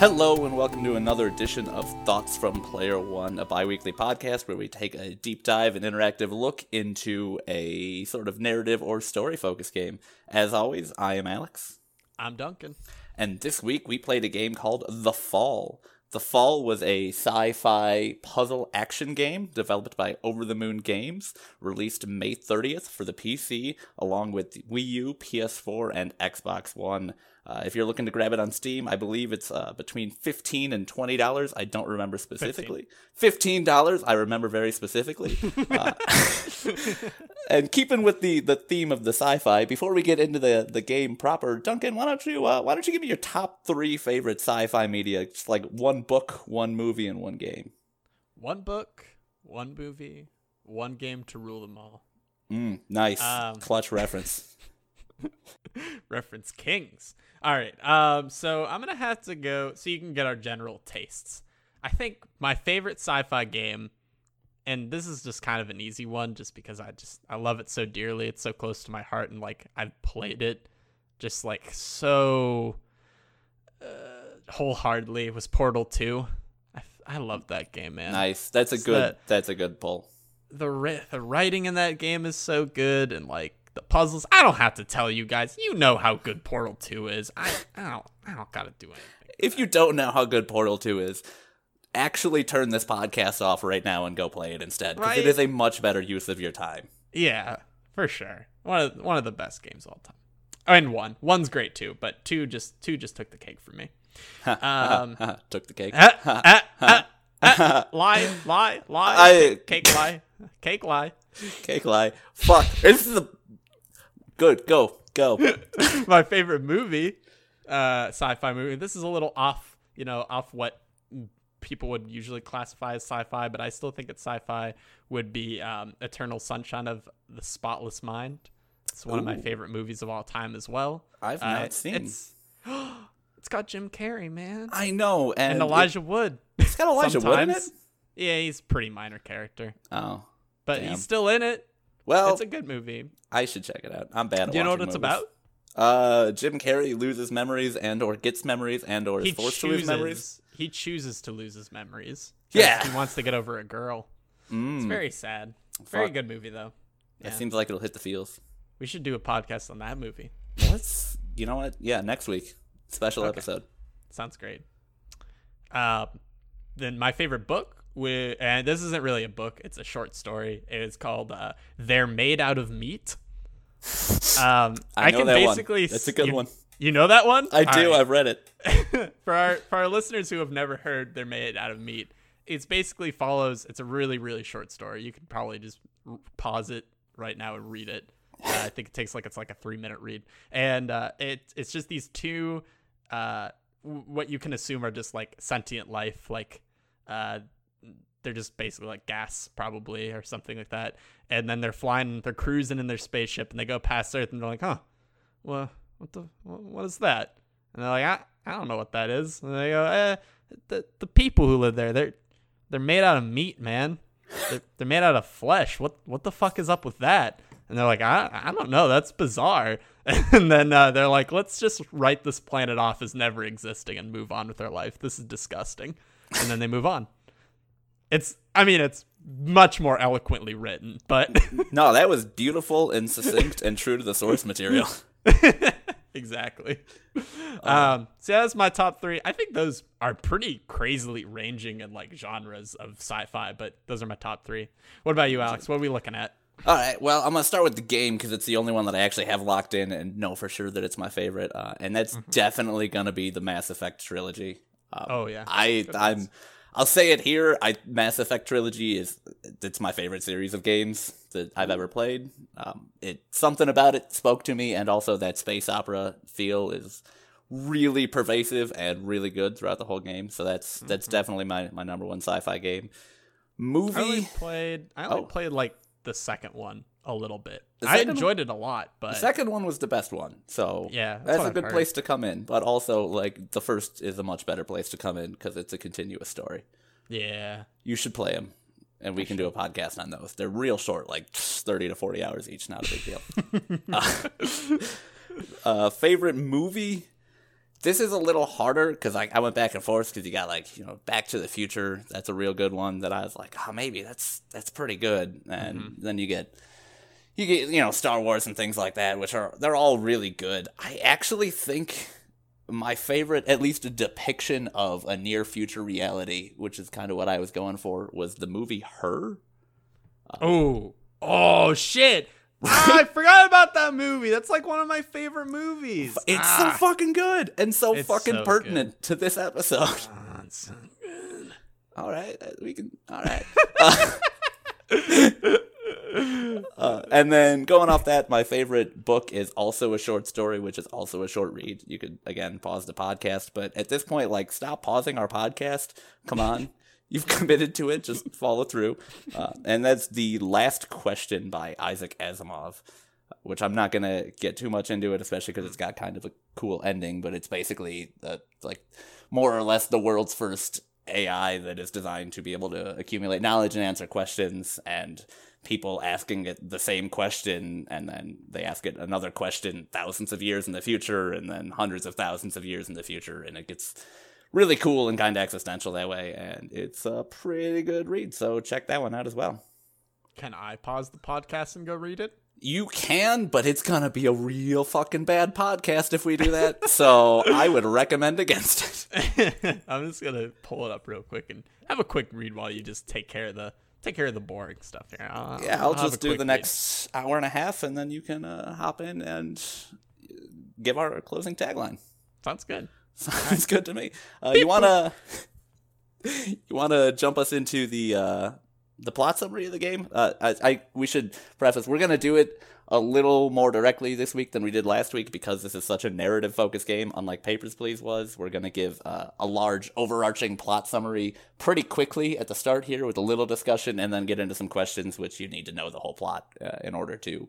Hello, and welcome to another edition of Thoughts from Player One, a bi weekly podcast where we take a deep dive and interactive look into a sort of narrative or story focused game. As always, I am Alex. I'm Duncan. And this week we played a game called The Fall. The Fall was a sci fi puzzle action game developed by Over the Moon Games, released May 30th for the PC, along with Wii U, PS4, and Xbox One. Uh, if you're looking to grab it on Steam, I believe it's uh, between fifteen and twenty dollars. I don't remember specifically. Fifteen dollars, I remember very specifically. uh, and keeping with the, the theme of the sci-fi, before we get into the, the game proper, Duncan, why don't you uh, why don't you give me your top three favorite sci-fi media? Just like one book, one movie, and one game. One book, one movie, one game to rule them all. Mm, nice, um, clutch reference. reference kings. All right. Um, so I'm gonna have to go so you can get our general tastes. I think my favorite sci-fi game, and this is just kind of an easy one, just because I just I love it so dearly. It's so close to my heart, and like I've played it, just like so uh, wholeheartedly. It was Portal Two. I I love that game, man. Nice. That's a good. That, that's a good pull. The the writing in that game is so good, and like the puzzles. I don't have to tell you guys. You know how good Portal 2 is. I, I don't I don't gotta do anything. If you don't know how good Portal 2 is, actually turn this podcast off right now and go play it instead. Because right? it is a much better use of your time. Yeah, for sure. One of one of the best games of all time. And one. One's great too, but two just two just took the cake for me. um, took the cake. Uh, uh, uh, lie, lie, lie. I, cake lie. Cake lie. Cake lie. Fuck. This is the Good. Go. Go. My favorite movie, uh, sci-fi movie. This is a little off, you know, off what people would usually classify as sci-fi, but I still think it's sci-fi. Would be um, Eternal Sunshine of the Spotless Mind. It's one Ooh. of my favorite movies of all time as well. I've not uh, seen. It's, it's got Jim Carrey, man. I know, and, and Elijah it, Wood. It's got Elijah Wood in it. Yeah, he's pretty minor character. Oh, but damn. he's still in it. Well, it's a good movie. I should check it out. I'm bad. At Do you know what it's movies. about? Uh, Jim Carrey loses memories and or gets memories and or is he forced chooses, to lose memories. He chooses to lose his memories. Yeah, he wants to get over a girl. Mm. It's very sad. Very Fuck. good movie though. Yeah. It seems like it'll hit the feels. We should do a podcast on that movie. Let's. You know what? Yeah, next week, special okay. episode. Sounds great. Uh, then my favorite book and this isn't really a book; it's a short story. It's called uh, "They're Made Out of Meat." Um, I, I can basically. One. That's a good you, one. You know that one? I All do. Right. I've read it. for our for our listeners who have never heard "They're Made Out of Meat," it's basically follows. It's a really really short story. You could probably just pause it right now and read it. Uh, I think it takes like it's like a three minute read, and uh, it it's just these two, uh, what you can assume are just like sentient life, like uh, they're just basically like gas probably or something like that. And then they're flying they're cruising in their spaceship and they go past earth and they're like huh well what the what is that? And they're like i, I don't know what that is. And they go eh, the, the people who live there they're they're made out of meat man. They're, they're made out of flesh. What what the fuck is up with that? And they're like i, I don't know. That's bizarre. And then uh, they're like let's just write this planet off as never existing and move on with our life. This is disgusting. And then they move on it's I mean it's much more eloquently written, but no, that was beautiful and succinct and true to the source material. exactly. Um, um, so that's my top three. I think those are pretty crazily ranging in like genres of sci-fi, but those are my top three. What about you, Alex? What are we looking at? All right. Well, I'm gonna start with the game because it's the only one that I actually have locked in and know for sure that it's my favorite, uh, and that's mm-hmm. definitely gonna be the Mass Effect trilogy. Um, oh yeah, I I'm I'll say it here. I Mass Effect trilogy is it's my favorite series of games that I've ever played. Um, it something about it spoke to me, and also that space opera feel is really pervasive and really good throughout the whole game. So that's mm-hmm. that's definitely my, my number one sci-fi game. Movie I only played I only oh. played like the second one a little bit. I enjoyed one, it a lot, but the second one was the best one. So yeah, that's, that's a good place to come in. But also, like the first is a much better place to come in because it's a continuous story. Yeah, you should play them, and we can do a podcast on those. They're real short, like thirty to forty hours each. Not a big deal. uh, uh, favorite movie? this is a little harder because like I went back and forth because you got like you know Back to the Future. That's a real good one that I was like, oh, maybe that's that's pretty good. And mm-hmm. then you get you get you know Star Wars and things like that, which are they're all really good. I actually think my favorite, at least a depiction of a near future reality, which is kind of what I was going for, was the movie Her. oh, oh shit! ah, I forgot about that movie. That's like one of my favorite movies. It's ah. so fucking good and so it's fucking so pertinent good. to this episode. Oh, so. All right, uh, we can. All right. uh, uh, and then going off that, my favorite book is also a short story, which is also a short read. You could again pause the podcast, but at this point, like, stop pausing our podcast. Come on. You've committed to it. Just follow through. Uh, and that's the last question by Isaac Asimov, which I'm not gonna get too much into it, especially because it's got kind of a cool ending. But it's basically uh, like more or less the world's first AI that is designed to be able to accumulate knowledge and answer questions, and people asking it the same question, and then they ask it another question thousands of years in the future, and then hundreds of thousands of years in the future, and it gets really cool and kind of existential that way, and it's a pretty good read. So check that one out as well. Can I pause the podcast and go read it? You can, but it's gonna be a real fucking bad podcast if we do that. so I would recommend against it. I'm just gonna pull it up real quick and have a quick read while you just take care of the take care of the boring stuff here. I'll, yeah, I'll, I'll just do the next hour and a half, and then you can uh, hop in and give our closing tagline. Sounds good. Sounds good to me. Uh, you wanna you wanna jump us into the uh, the plot summary of the game? Uh, I, I we should preface we're gonna do it a little more directly this week than we did last week because this is such a narrative focused game, unlike Papers Please was. We're gonna give uh, a large overarching plot summary pretty quickly at the start here with a little discussion, and then get into some questions which you need to know the whole plot uh, in order to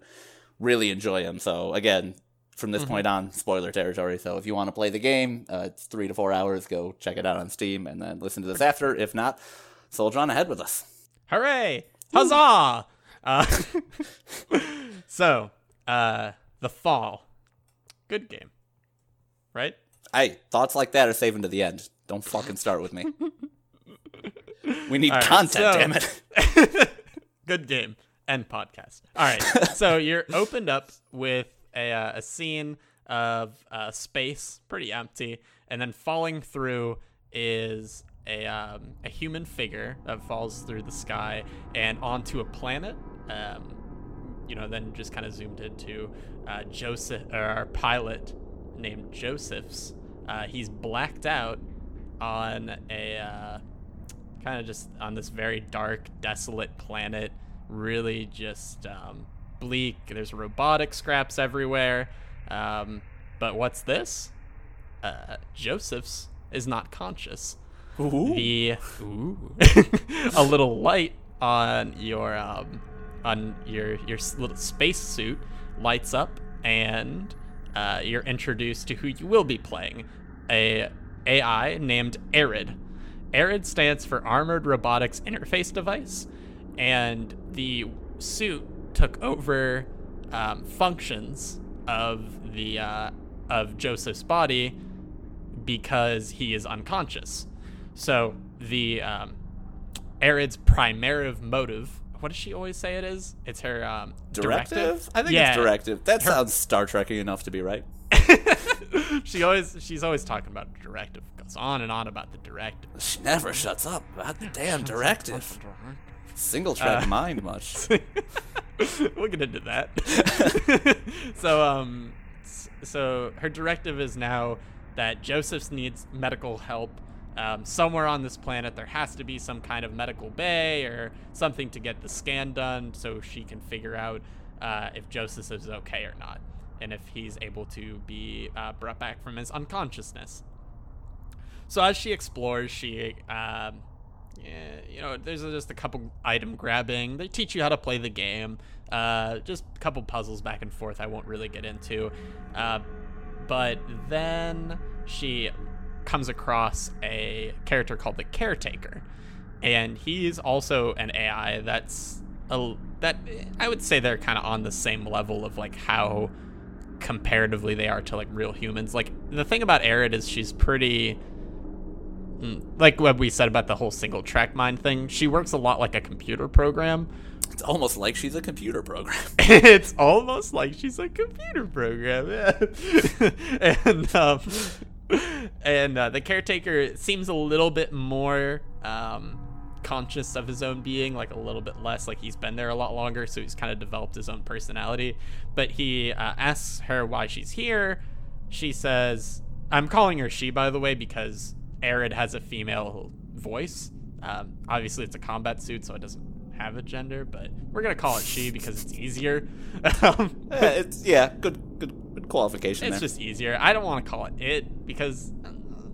really enjoy them. So again, from this mm-hmm. point on spoiler territory. So if you want to play the game, uh, it's three to four hours. Go check it out on Steam and then listen to this after. If not, soldier on ahead with us. Hooray! Huzzah! Uh, so, uh, The Fall. Good game. Right? Hey, thoughts like that are saving to the end. Don't fucking start with me. we need right, content, so, damn it. good game. End podcast. All right. so you're opened up with a, uh, a scene of uh, space, pretty empty, and then falling through is a, um, a human figure that falls through the sky and onto a planet. Um, you know, then just kind of zoomed into uh, Joseph, or our pilot named Joseph's. Uh, he's blacked out on a uh, kind of just on this very dark, desolate planet. Really, just um, bleak. There's robotic scraps everywhere. Um, but what's this? Uh, Joseph's is not conscious. Ooh. The ooh, a little light on your um, on your your little space suit lights up, and uh, you're introduced to who you will be playing, a AI named Arid. Arid stands for Armored Robotics Interface Device, and the suit took over um, functions of the uh, of Joseph's body because he is unconscious. So the um, Arid's primary motive. What does she always say it is? It's her um, directive? directive? I think yeah. it's directive. That her... sounds Star Trekky enough to be right. she always she's always talking about directive. Goes on and on about the directive. She never shuts up about the damn directive. Single track uh, mind much. we'll get into that. so, um, so her directive is now that Joseph's needs medical help. Um, somewhere on this planet, there has to be some kind of medical bay or something to get the scan done, so she can figure out uh, if Joseph is okay or not, and if he's able to be uh, brought back from his unconsciousness. So as she explores, she um, yeah, you know, there's just a couple item grabbing. They teach you how to play the game. Uh, just a couple puzzles back and forth. I won't really get into. Uh, but then she comes across a character called the Caretaker, and he's also an AI that's a, that I would say they're kind of on the same level of like how comparatively they are to like real humans. Like the thing about Arid is she's pretty mm, like what we said about the whole single track mind thing. She works a lot like a computer program. It's almost like she's a computer program. it's almost like she's a computer program. Yeah. and um, and uh, the caretaker seems a little bit more um, conscious of his own being, like a little bit less. Like he's been there a lot longer, so he's kind of developed his own personality. But he uh, asks her why she's here. She says, "I'm calling her she, by the way, because Arid has a female voice. Um, obviously, it's a combat suit, so it doesn't have a gender, but we're gonna call it she because it's easier. um, Uh, it's yeah, good good good qualification. it's there. just easier. I don't want to call it it because uh,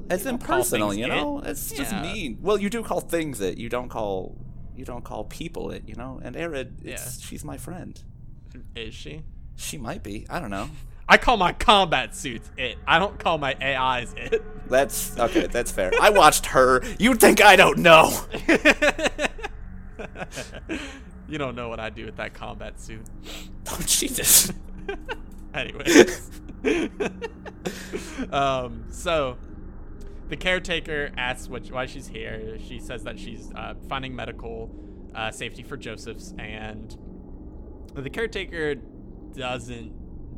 it's you call impersonal, you know. it. It's just Yeah. mean. Well, you do call things it. You don't call you don't call people it. You know. And Arid, it's, she's my friend. Is she? She might be. I don't know. I call my combat suits it. I don't call my AIs it. That's okay. That's fair. I watched her. You'd think I don't know. you don't know what I do with that combat suit. Oh Jesus. Anyways. um, so the caretaker asks what, why she's here. She says that she's uh, finding medical uh, safety for Joseph's, and the caretaker doesn't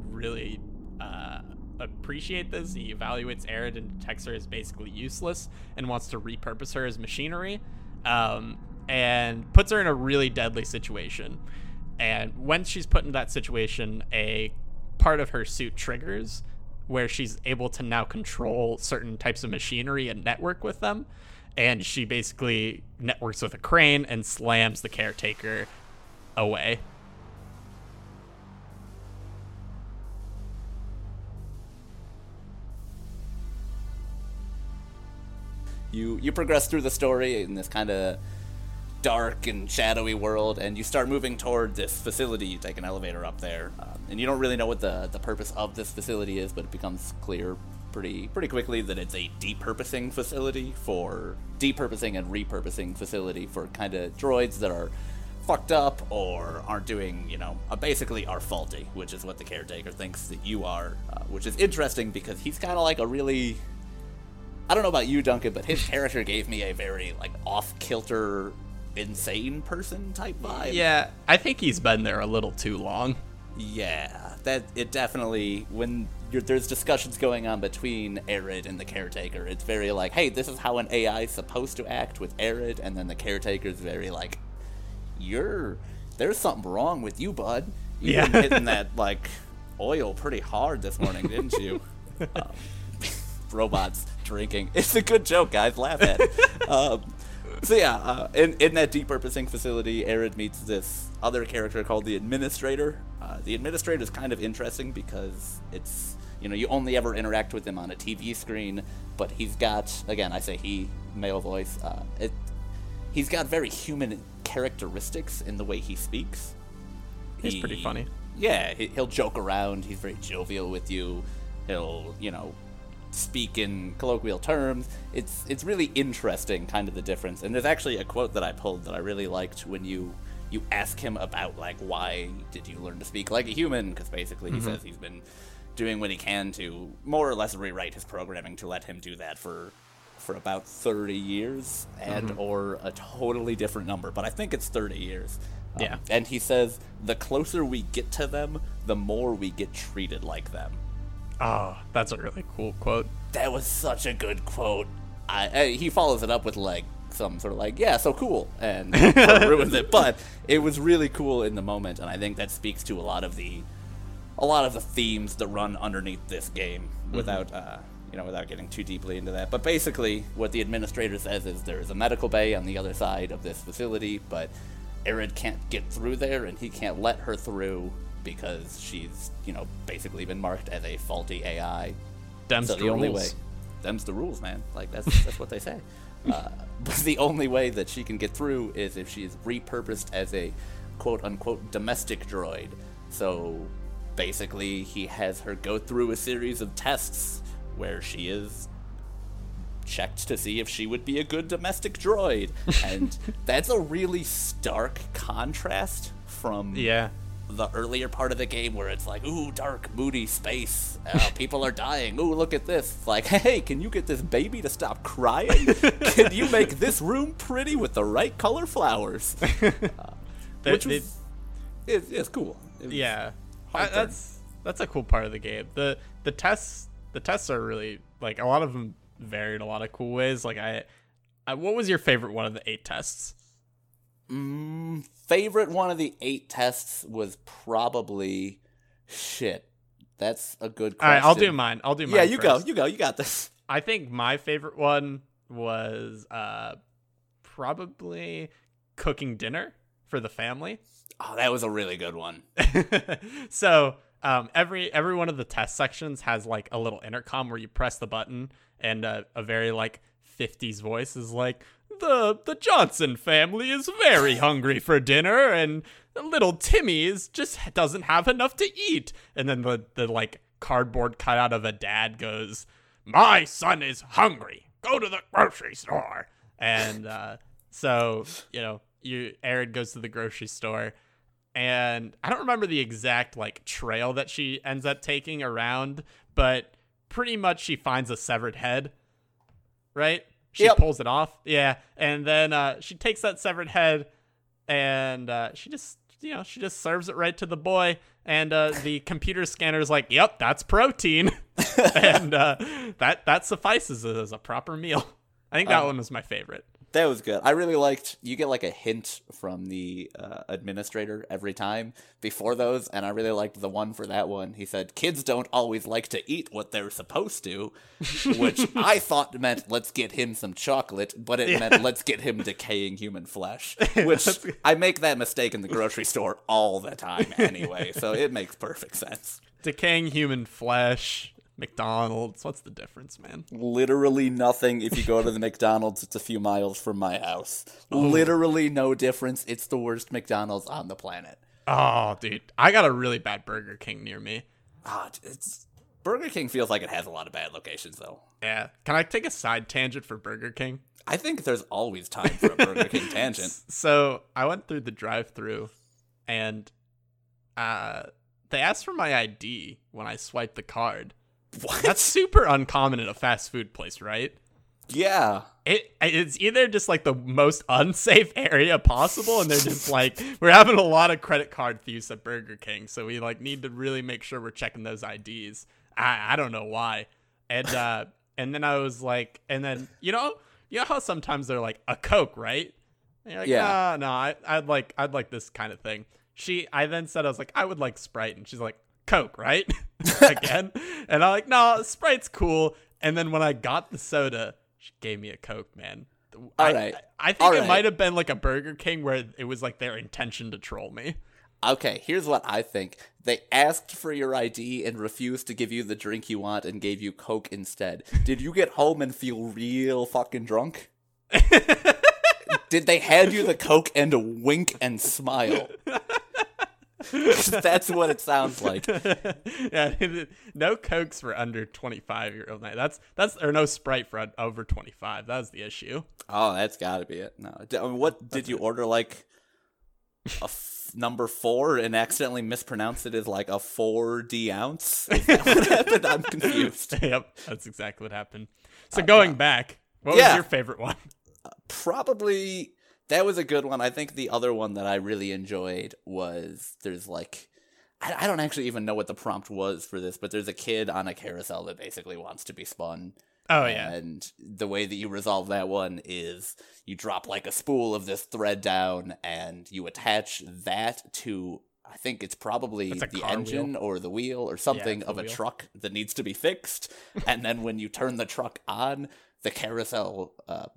really uh, appreciate this. He evaluates Arid and detects her as basically useless and wants to repurpose her as machinery, um, and puts her in a really deadly situation. And when she's put in that situation, a part of her suit triggers where she's able to now control certain types of machinery and network with them. And she basically networks with a crane and slams the caretaker away. you you progress through the story in this kind of dark and shadowy world, and you start moving toward this facility. You take an elevator up there, um, and you don't really know what the the purpose of this facility is, but it becomes clear pretty pretty quickly that it's a depurposing facility for depurposing and repurposing facility for kind of droids that are fucked up or aren't doing, you know, uh, basically are faulty, which is what the caretaker thinks that you are, uh, which is interesting because he's kind of like a really I don't know about you, Duncan, but his character gave me a very like off kilter, insane person type vibe. Yeah, I think he's been there a little too long. Yeah, that it definitely when you're, there's discussions going on between Arid and the caretaker, it's very like, hey, this is how an AI is supposed to act with Arid, and then the caretaker's very like, you're there's something wrong with you, bud. You Yeah. been hitting that like oil pretty hard this morning, didn't you? um, robots drinking. It's a good joke, guys. Laugh at. it. um, so yeah, uh, in in that depurposing facility, Arid meets this other character called the Administrator. Uh, the Administrator is kind of interesting because it's you know you only ever interact with him on a TV screen, but he's got again I say he male voice. Uh, it he's got very human characteristics in the way he speaks. He's pretty funny. Yeah, he- he'll joke around. He's very jovial with you. He'll, you know, speak in colloquial terms. It's it's really interesting, kind of the difference. And there's actually a quote that I pulled that I really liked when you you ask him about like why did you learn to speak like a human? Because basically he says he's been doing what he can to more or less rewrite his programming to let him do that for for about 30 years and or a totally different number but i think it's 30 years Um, Yeah. and he says the closer we get to them the more we get treated like them Oh, that's a really cool quote. that was such a good quote. I, I, he follows it up with like some sort of like yeah so cool and sort of ruins it. But it was really cool in the moment and i think that speaks to a lot of the a lot of the themes that run underneath this game without uh, you know without getting too deeply into that. But basically what the administrator says is there's a medical bay on the other side of this facility but Arid can't get through there and he can't let her through because she's you know basically been marked as a faulty AI Dem's so the the only rules. way, them's the rules, man. Like that's that's what they say. Uh, but the only way that she can get through is if she is repurposed as a quote unquote domestic droid. So basically, he has her go through a series of tests where she is checked to see if she would be a good domestic droid, and that's a really stark contrast from Yeah. The earlier part of the game where it's like, ooh, dark, moody space. Uh, people are dying. Ooh, look at this. It's like, hey, can you get this baby to stop crying? can you make this room pretty with the right color flowers? Uh, They- which they- was, it's, it's cool. It yeah, I- that's that's a cool part of the game. the The tests, the tests are really like a lot of them vary in a lot of cool ways. Like I, I what was your favorite one of the eight tests? Mm, favorite one of the eight tests was probably shit. That's a good All question. right, I'll do mine. I'll do mine. Yeah, you go. You go. You got this. I think my favorite one was uh probably cooking dinner for the family. Oh, that was a really good one. so um, every every one of the test sections has like a little intercom where you press the button and uh, a very like 50s voice is like the the Johnson family is very hungry for dinner and little Timmy is just doesn't have enough to eat. And then the the like cardboard cutout of a dad goes my son is hungry. Go to the grocery store. And uh, so you know you Arid goes to the grocery store and I don't remember the exact like trail that she ends up taking around, but pretty much she finds a severed head, right? She Yep. pulls it off, yeah, and then uh, she takes that severed head and uh, she just you know she just serves it right to the boy, and uh, the computer scanner is like, "Yep, that's protein," and uh, that that suffices as a proper meal. I think that Um, one was my favorite. That was good. I really liked. You get like a hint from the uh, administrator every time before those, and I really liked the one for that one. He said, "Kids don't always like to eat what they're supposed to," which I thought meant let's get him some chocolate, but it meant let's get him decaying human flesh. Which I make that mistake in the grocery store all the time anyway, so it makes perfect sense. Decaying human flesh, McDonald's. What's the difference, man? Literally nothing. If you go to the McDonald's, it's a few miles from my house. Literally no difference. It's the worst McDonald's on the planet. Oh, dude, I got a really bad Burger King near me. Ah, it's Burger King feels like it has a lot of bad locations though. Yeah. Can I take a side tangent for Burger King? I think there's always time for a Burger King tangent. So I went through the drive-through, and uh, they asked for my ID when I swiped the card. What? That's super uncommon in a fast food place, right? yeah. It it's either just like the most unsafe area possible, and they're just like we're having a lot of credit card thieves at Burger King, so we like need to really make sure we're checking those IDs. I I don't know why, and uh and then I was like, and then you know you know how sometimes they're like a Coke, right? And you're like, Yeah. yeah, no, I I'd like I'd like this kind of thing. She I then said I was like I would like Sprite, and she's like Coke, right? Again, and I'm like no, Sprite's cool. And then when I got the soda, she gave me a Coke, man. I, All right. I think All it right. might have been like a Burger King where it was like their intention to troll me. Okay, here's what I think. They asked for your ID and refused to give you the drink you want and gave you Coke instead. Did you get home and feel real fucking drunk? Did they hand you the Coke and a wink and smile? That's what it sounds like. yeah, no Cokes for under 25 year old. Night. That's that's or no Sprite for over 25. That's the issue. Oh, that's got to be it. No, I mean, um, what did you order? Like a f- number four and accidentally mispronounce it as like a four d ounce? Is that what happened? I'm confused. yep, that's exactly what happened. So uh, going back, what Yeah. was your favorite one? Uh, probably that was a good one. I think the other one that I really enjoyed was there's like. I I don't actually even know what the prompt was for this, but there's a kid on a carousel that basically wants to be spun. Oh yeah, And the way that you resolve that one is you drop like a spool of this thread down and you attach that to I think it's probably the engine or the wheel or something the of a wheel. truck that needs to be fixed. and then when you turn the truck on, the carousel uh,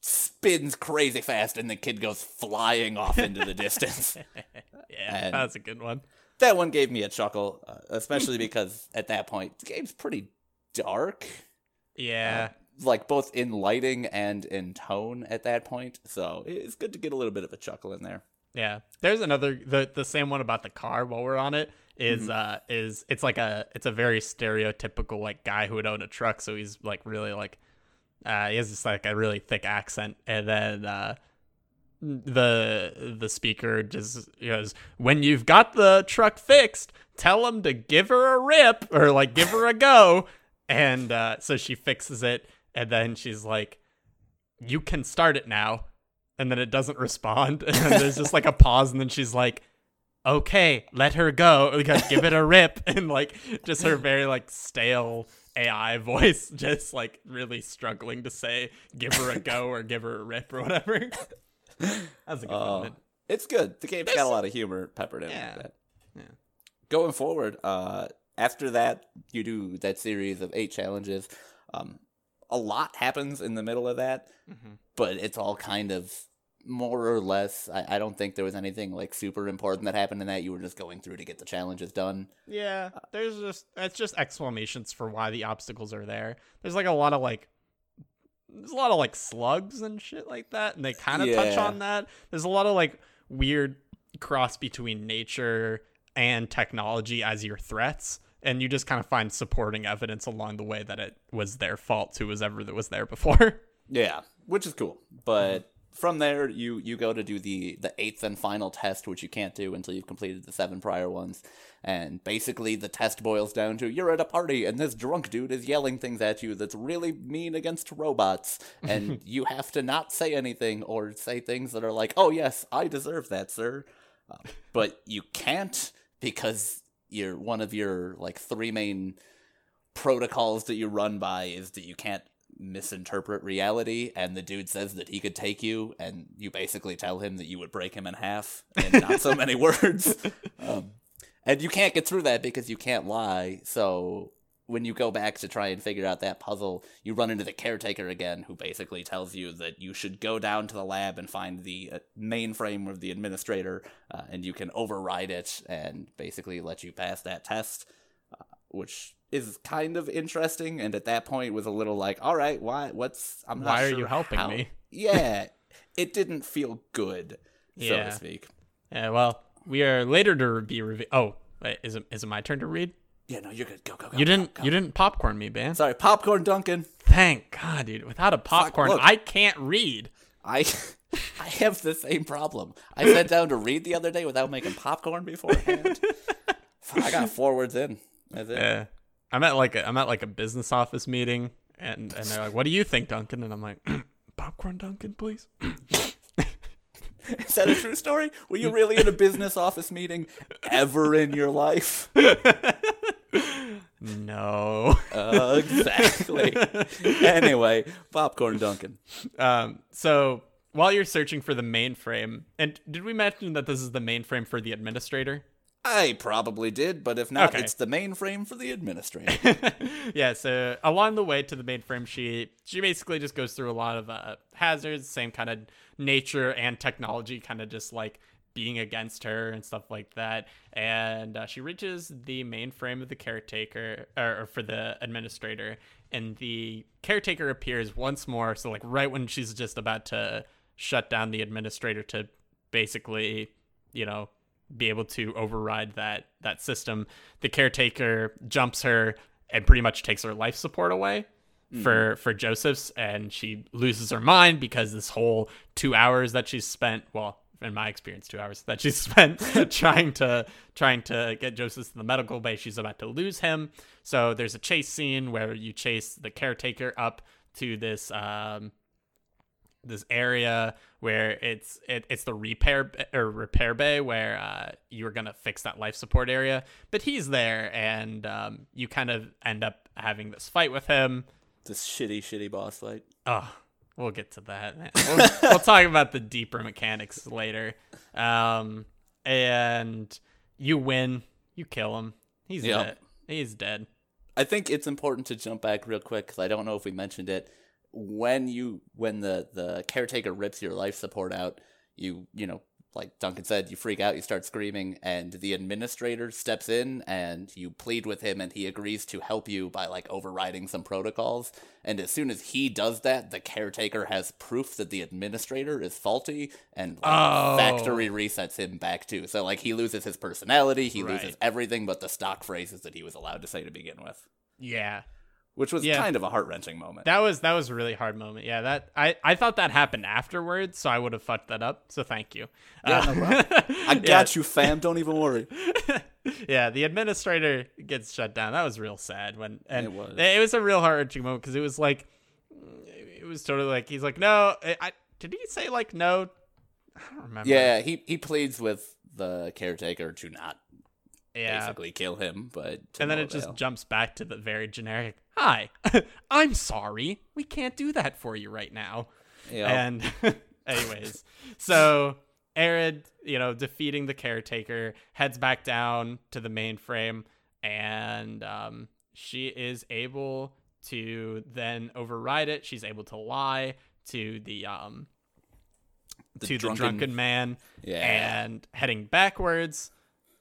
spins crazy fast and the kid goes flying off into the distance. yeah, that's a good one. That one gave me a chuckle, uh, especially because at that point, the game's pretty dark Yeah, like both in lighting and in tone at that point. So it's good to get a little bit of a chuckle in there. Yeah. There's another the the same one about the car while we're on it is Mm-hmm. uh is it's like a it's a very stereotypical like guy who would own a truck so he's like really like uh he has just like a really thick accent. And then uh the the speaker just goes, "When you've got the truck fixed, tell him to give her a rip or like give her a go." And uh, so she fixes it, and then she's like, "You can start it now." And then it doesn't respond, and there's just like a pause, and then she's like, "Okay, let her go, like, give it a rip," and like just her very like stale AI voice, just like really struggling to say "give her a go" or "give her a rip" or whatever. That's a good Uh, moment. it's good. The game's got a lot of humor peppered in. Yeah. That. Yeah. Going forward, uh, after that, you do that series of eight challenges. Um, a lot happens in the middle of that, Mhm. but it's all kind of more or less. I, I don't think there was anything like super important that happened in that. You were just going through to get the challenges done. Yeah, uh, there's just it's just explanations for why the obstacles are there. There's like a lot of like there's a lot of like slugs and shit like that, and they kind of touch on that. There's a lot of like weird cross between nature and technology as your threats, and you just kind of find supporting evidence along the way that it was their fault to whoever that was there before. Yeah, which is cool. But from there, you you go to do the the eighth and final test, which you can't do until you've completed the seven prior ones. And basically, the test boils down to you're at a party and this drunk dude is yelling things at you that's really mean against robots, and you have to not say anything or say things that are like, "Oh yes, I deserve that, sir," uh, but you can't because you're one of your like three main protocols that you run by is that you can't misinterpret reality and the dude says that he could take you and you basically tell him that you would break him in half in not so many words. Um, and you can't get through that because you can't lie. So when you go back to try and figure out that puzzle you run into the caretaker again who basically tells you that you should go down to the lab and find the uh, mainframe of the administrator uh, and you can override it and basically let you pass that test uh, which is kind of interesting and at that point was a little like all right why what's i'm not Why are you helping how- me? yeah it didn't feel good so Yeah. to speak yeah, well, we are later to be revi- Oh, wait, is it is it my turn to read? yeah no you're good go go go You go, didn't go. you didn't popcorn me, man. sorry popcorn duncan Thank God, dude. Without a popcorn, look. I can't read. i i have the same problem i sat down to read the other day without making popcorn beforehand i got four words in that's it Yeah. I'm at like a, I'm at like a business office meeting, and and they're like, "What do you think, Duncan?" And I'm like, "Popcorn, Duncan, please." is that a true story were you really in a business office meeting ever in your life no. Uh, exactly. anyway, popcorn Duncan. Um. So while you're searching for the mainframe, and did we mention that this is the mainframe for the administrator? I probably did, but if not, Okay. it's the mainframe for the administrator. yeah, so along the way to the mainframe, she she basically just goes through a lot of uh, hazards, same kind of nature and technology, kind of just like being against her and stuff like that. And uh, she reaches the mainframe of the caretaker, or, or for the administrator, and the caretaker appears once more. So like right when she's just about to shut down the administrator to basically, you know, be able to override that that system. The caretaker jumps her and pretty much takes her life support away for for Joseph's, and she loses her mind because this whole two hours that she's spent, well, in my experience, two hours that she's spent trying to trying to get Joseph to the medical bay, she's about to lose him. So there's a chase scene where you chase the caretaker up to this um, this area where it's it, it's the repair or repair bay where uh, you were gonna fix that life support area, but he's there, and um, you kind of end up having this fight with him. this shitty, shitty boss fight. Oh, we'll get to that. We'll, we'll talk about the deeper mechanics later. Um, and you win, you kill him. He's Yep. dead. He's dead. I think it's important to jump back real quick because I don't know if we mentioned it. When you when the the caretaker rips your life support out, you you know like Duncan said, you freak out, you start screaming, and the administrator steps in and you plead with him, and he agrees to help you by like overriding some protocols. And as soon as he does that, the caretaker has proof that the administrator is faulty, and like, Oh. factory resets him back too. So like he loses his personality, he Right. loses everything but the stock phrases that he was allowed to say to begin with. Yeah. Which was Yeah. kind of a heart wrenching moment. That was that was a really hard moment. Yeah, that I I thought that happened afterwards, so I would have fucked that up. So thank you. Yeah, Uh, no. I got you, fam. Don't even worry. yeah, the administrator gets shut down. That was real sad when and It was. it was a real heart wrenching moment because it was like it was totally like he's like no, I, I did he say like no? I don't remember. Yeah, he he pleads with the caretaker to not yeah. basically kill him, but And then it just jumps back to the very generic. Hi, I'm sorry, we can't do that for you right now. Yep. And anyways, so Arid, you know, defeating the caretaker, heads back down to the mainframe, and um, she is able to then override it. She's able to lie to the um The to drunken- the drunken man Yeah. and heading backwards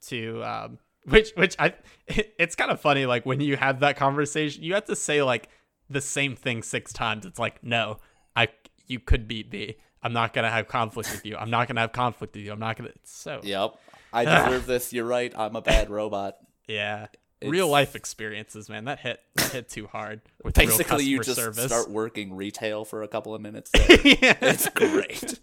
to um which which I it's kind of funny like when you have that conversation you have to say like the same thing six times it's like no I you could beat me I'm not gonna have conflict with you I'm not gonna have conflict with you I'm not gonna it's so Yep. I deserve this. You're right. I'm a bad robot. yeah It's- real life experiences man that hit that hit too hard with Basically, you just service. start working retail for a couple of minutes. yeah. It's great.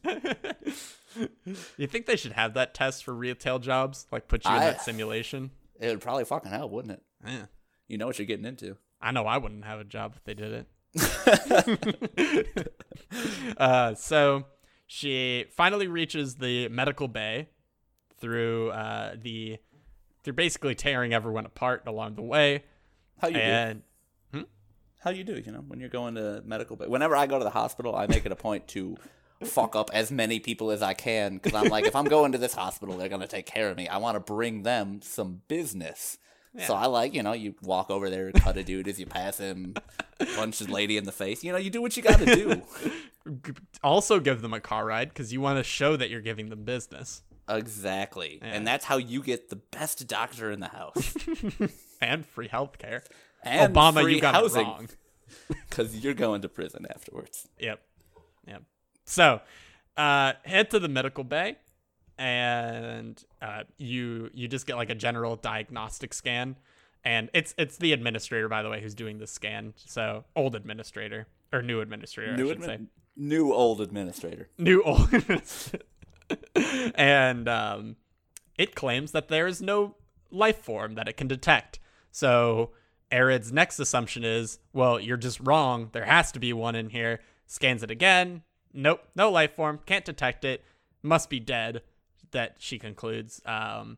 you think they should have that test for retail jobs like put you in I- that simulation It would probably fucking help, wouldn't it? yeah. You know what you're getting into. I know I wouldn't have a job if they did it. uh, so she finally reaches the medical bay through uh, the through basically tearing everyone apart along the way, How you do? and How you do? You know, when you're going to medical. But whenever I go to the hospital, I make it a point to fuck up as many people as I can because I'm like, if I'm going to this hospital, they're gonna take care of me. I want to bring them some business. So I like, you know, you walk over there, cut a dude as you pass him, punch his lady in the face. You know, you do what you got to do. also give them a car ride because you want to show that you're giving them business Exactly. Yeah. And that's how you get the best doctor in the house. and free healthcare. And Obama, free you got housing, it wrong. Because you're going to prison afterwards. Yep. Yep. So, uh, head to the medical bay, and uh, you you just get like a general diagnostic scan, and it's it's the administrator by the way who's doing the scan. So old administrator or new administrator, I New, should say. new old administrator. New old. and um, it claims that there is no life form that it can detect. So Arid's next assumption is, well, you're just wrong. There has to be one in here. Scans it again. Nope, no life form. Can't detect it. Must be dead. That she concludes. Um,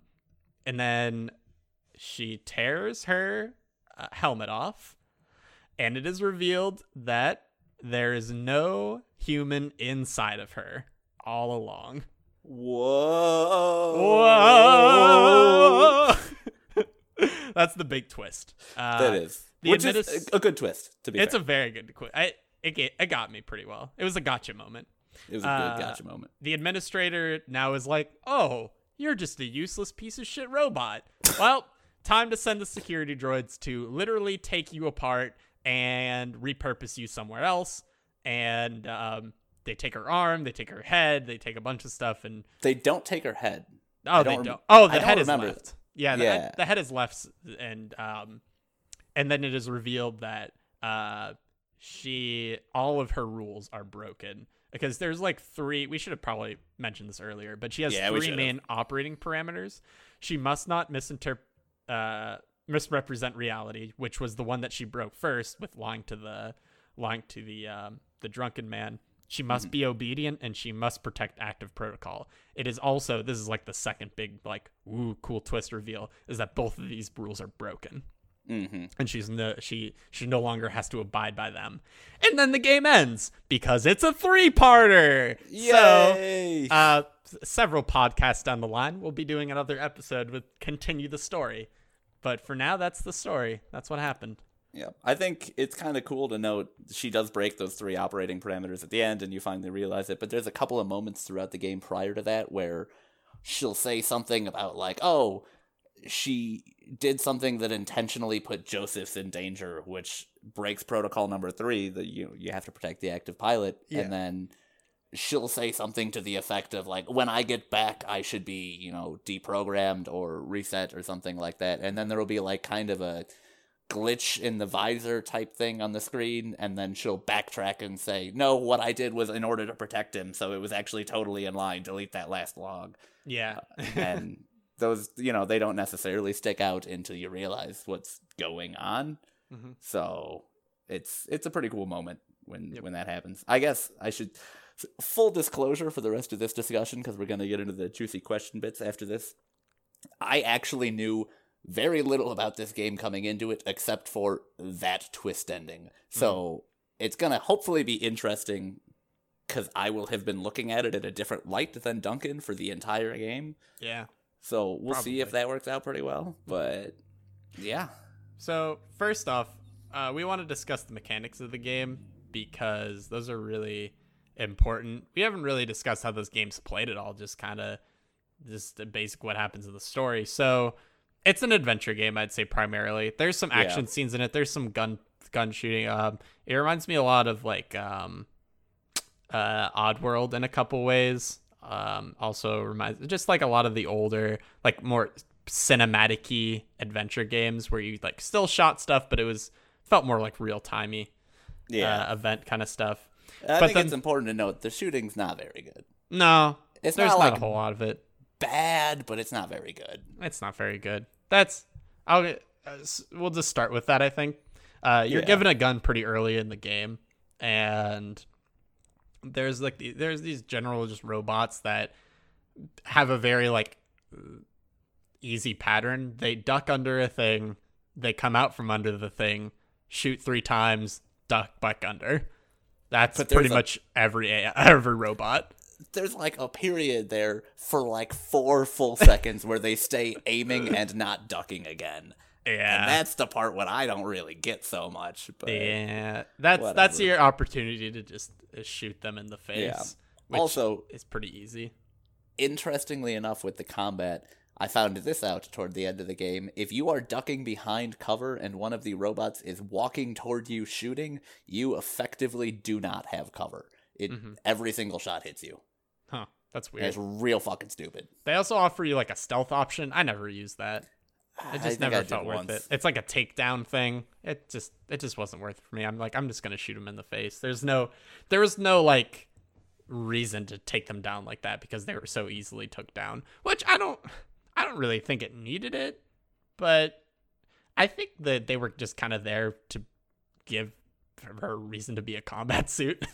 and then she tears her uh, helmet off, and it is revealed that there is no human inside of her all along. Whoa. Whoa! That's the big twist. Uh, That is. Which is a, good twist, to be It's a very good twist. I it, it got me pretty well. It was a gotcha moment. it was a uh, good gotcha moment. The administrator now is like, "Oh, you're just a useless piece of shit robot." well, time to send the security droids to literally take you apart and repurpose you somewhere else. And um, they take her arm, they take her head, they take a bunch of stuff, and They don't take her head. Oh, they rem- don't. Oh, the don't head is left. Yeah, the, Yeah. Head, the head is left, and um, and then it is revealed that uh, she all of her rules are broken because there's like three. We should have probably mentioned this earlier, but she has Yeah, three main operating parameters. She must not misinterpret. Uh, misrepresent reality, which was the one that she broke first with lying to the lying to the um, the drunken man. She must Mm-hmm. be obedient and she must protect active protocol. It is also this is like the second big like ooh cool twist reveal is that both of these rules are broken Mm-hmm. and she's no she she no longer has to abide by them. And then the game ends because it's a three parter. So uh, several podcasts down the line, we'll be doing another episode with continue the story. But for now, that's the story. That's what happened. yeah, I think it's kind of cool to note she does break those three operating parameters at the end, and you finally realize it. But there's a couple of moments throughout the game prior to that where she'll say something about like, "Oh, she did something that intentionally put Joseph's in danger, which breaks protocol number three that you you have to protect the active pilot." Yeah. And then she'll say something to the effect of like, "When I get back, I should be you know deprogrammed or reset or something like that." And then there will be like kind of a glitch in the visor type thing on the screen, and then she'll backtrack and say, "No, what I did was in order to protect him, so it was actually totally in line. Delete that last log." Yeah. Uh, and those, you know, they don't necessarily stick out until you realize what's going on. Mhm. So it's it's a pretty cool moment when Yep. when that happens. I guess I should full disclosure for the rest of this discussion because we're going to get into the juicy question bits after this. I actually knew very little about this game coming into it except for that twist ending. So it's going to hopefully be interesting because I will have been looking at it in a different light than Duncan for the entire game. yeah. So we'll see if that works out pretty well. But yeah. So first off, uh, we want to discuss the mechanics of the game because those are really important. We haven't really discussed how those games played at all. Just kind of just the basic what happens in the story. So it's an adventure game, I'd say primarily. There's some Yeah. action scenes in it. There's some gun gun shooting. Um, it reminds me a lot of like um, uh, Oddworld in a couple ways. Um, also reminds just like a lot of the older, like more cinematic-y adventure games where you like still shot stuff, but it was felt more like real timey Yeah. uh, event kind of stuff. I but think then- it's important to note the shooting's not very good. No, It's there's not not, like a whole lot of it. bad, but it's not very good. It's not very good. That's I'll uh, we'll just start with that. I think uh, you're Yeah. given a gun pretty early in the game, and there's like the, there's these general just robots that have a very like easy pattern. They duck under a thing, they come out from under the thing, shoot three times, duck back under. That's pretty a- much every every robot. There's like a period there for like four full seconds where they stay aiming and not ducking again. Yeah. And that's the part what I don't really get so much. But Yeah, that's that's your opportunity to just uh, shoot them in the face. Yeah. which also, it's pretty easy. interestingly enough, with the combat, I found this out toward the end of the game. If you are ducking behind cover and one of the robots is walking toward you shooting, you effectively do not have cover. It every single shot hits you. Huh? That's weird. it's real fucking stupid. They also offer you like a stealth option. I never used that. It I just think never felt worth once. it. It's like a takedown thing. It just it just wasn't worth it for me. I'm like I'm just gonna shoot him in the face. There's no there was no like reason to take them down like that because they were so easily took down. Which I don't I don't really think it needed it, but I think that they were just kind of there to give her a reason to be a combat suit.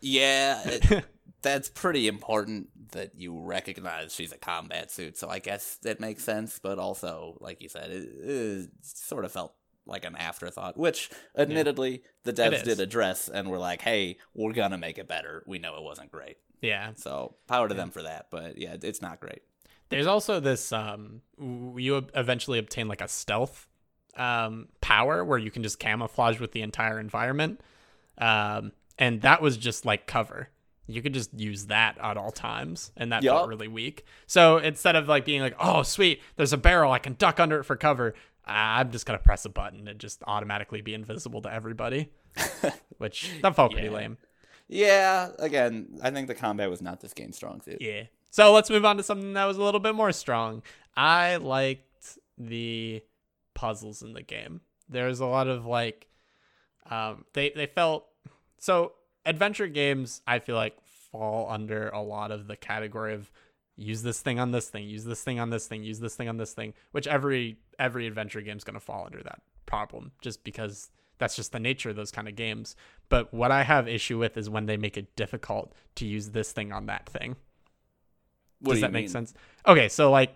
Yeah, it, that's pretty important that you recognize she's a combat suit. So I guess that makes sense. But also, like you said, it, it sort of felt like an afterthought. Which, admittedly, the devs did address and were like, "Hey, we're gonna make it better. We know it wasn't great." yeah, So power to them for that. But yeah, it's not great. There's also this um, you eventually obtain like a stealth um power where you can just camouflage with the entire environment. Um and that was just like cover. You could just use that at all times and that Yup. felt really weak. So instead of like being like, "Oh, sweet, there's a barrel, I can duck under it for cover." I'm just going to press a button and just automatically be invisible to everybody. Which that felt pretty lame. Yeah, again, I think the combat was not this game's strong suit. Yeah. So let's move on to something that was a little bit more strong. I liked the puzzles in the game. There's a lot of like um they they felt so adventure games I feel like fall under a lot of the category of use this thing on this thing, use this thing on this thing, use this thing on this thing, which every every adventure game is going to fall under that problem just because that's just the nature of those kind of games. But what I have issue with is when they make it difficult to use this thing on that thing. What Does do that you make mean? sense? Okay, so like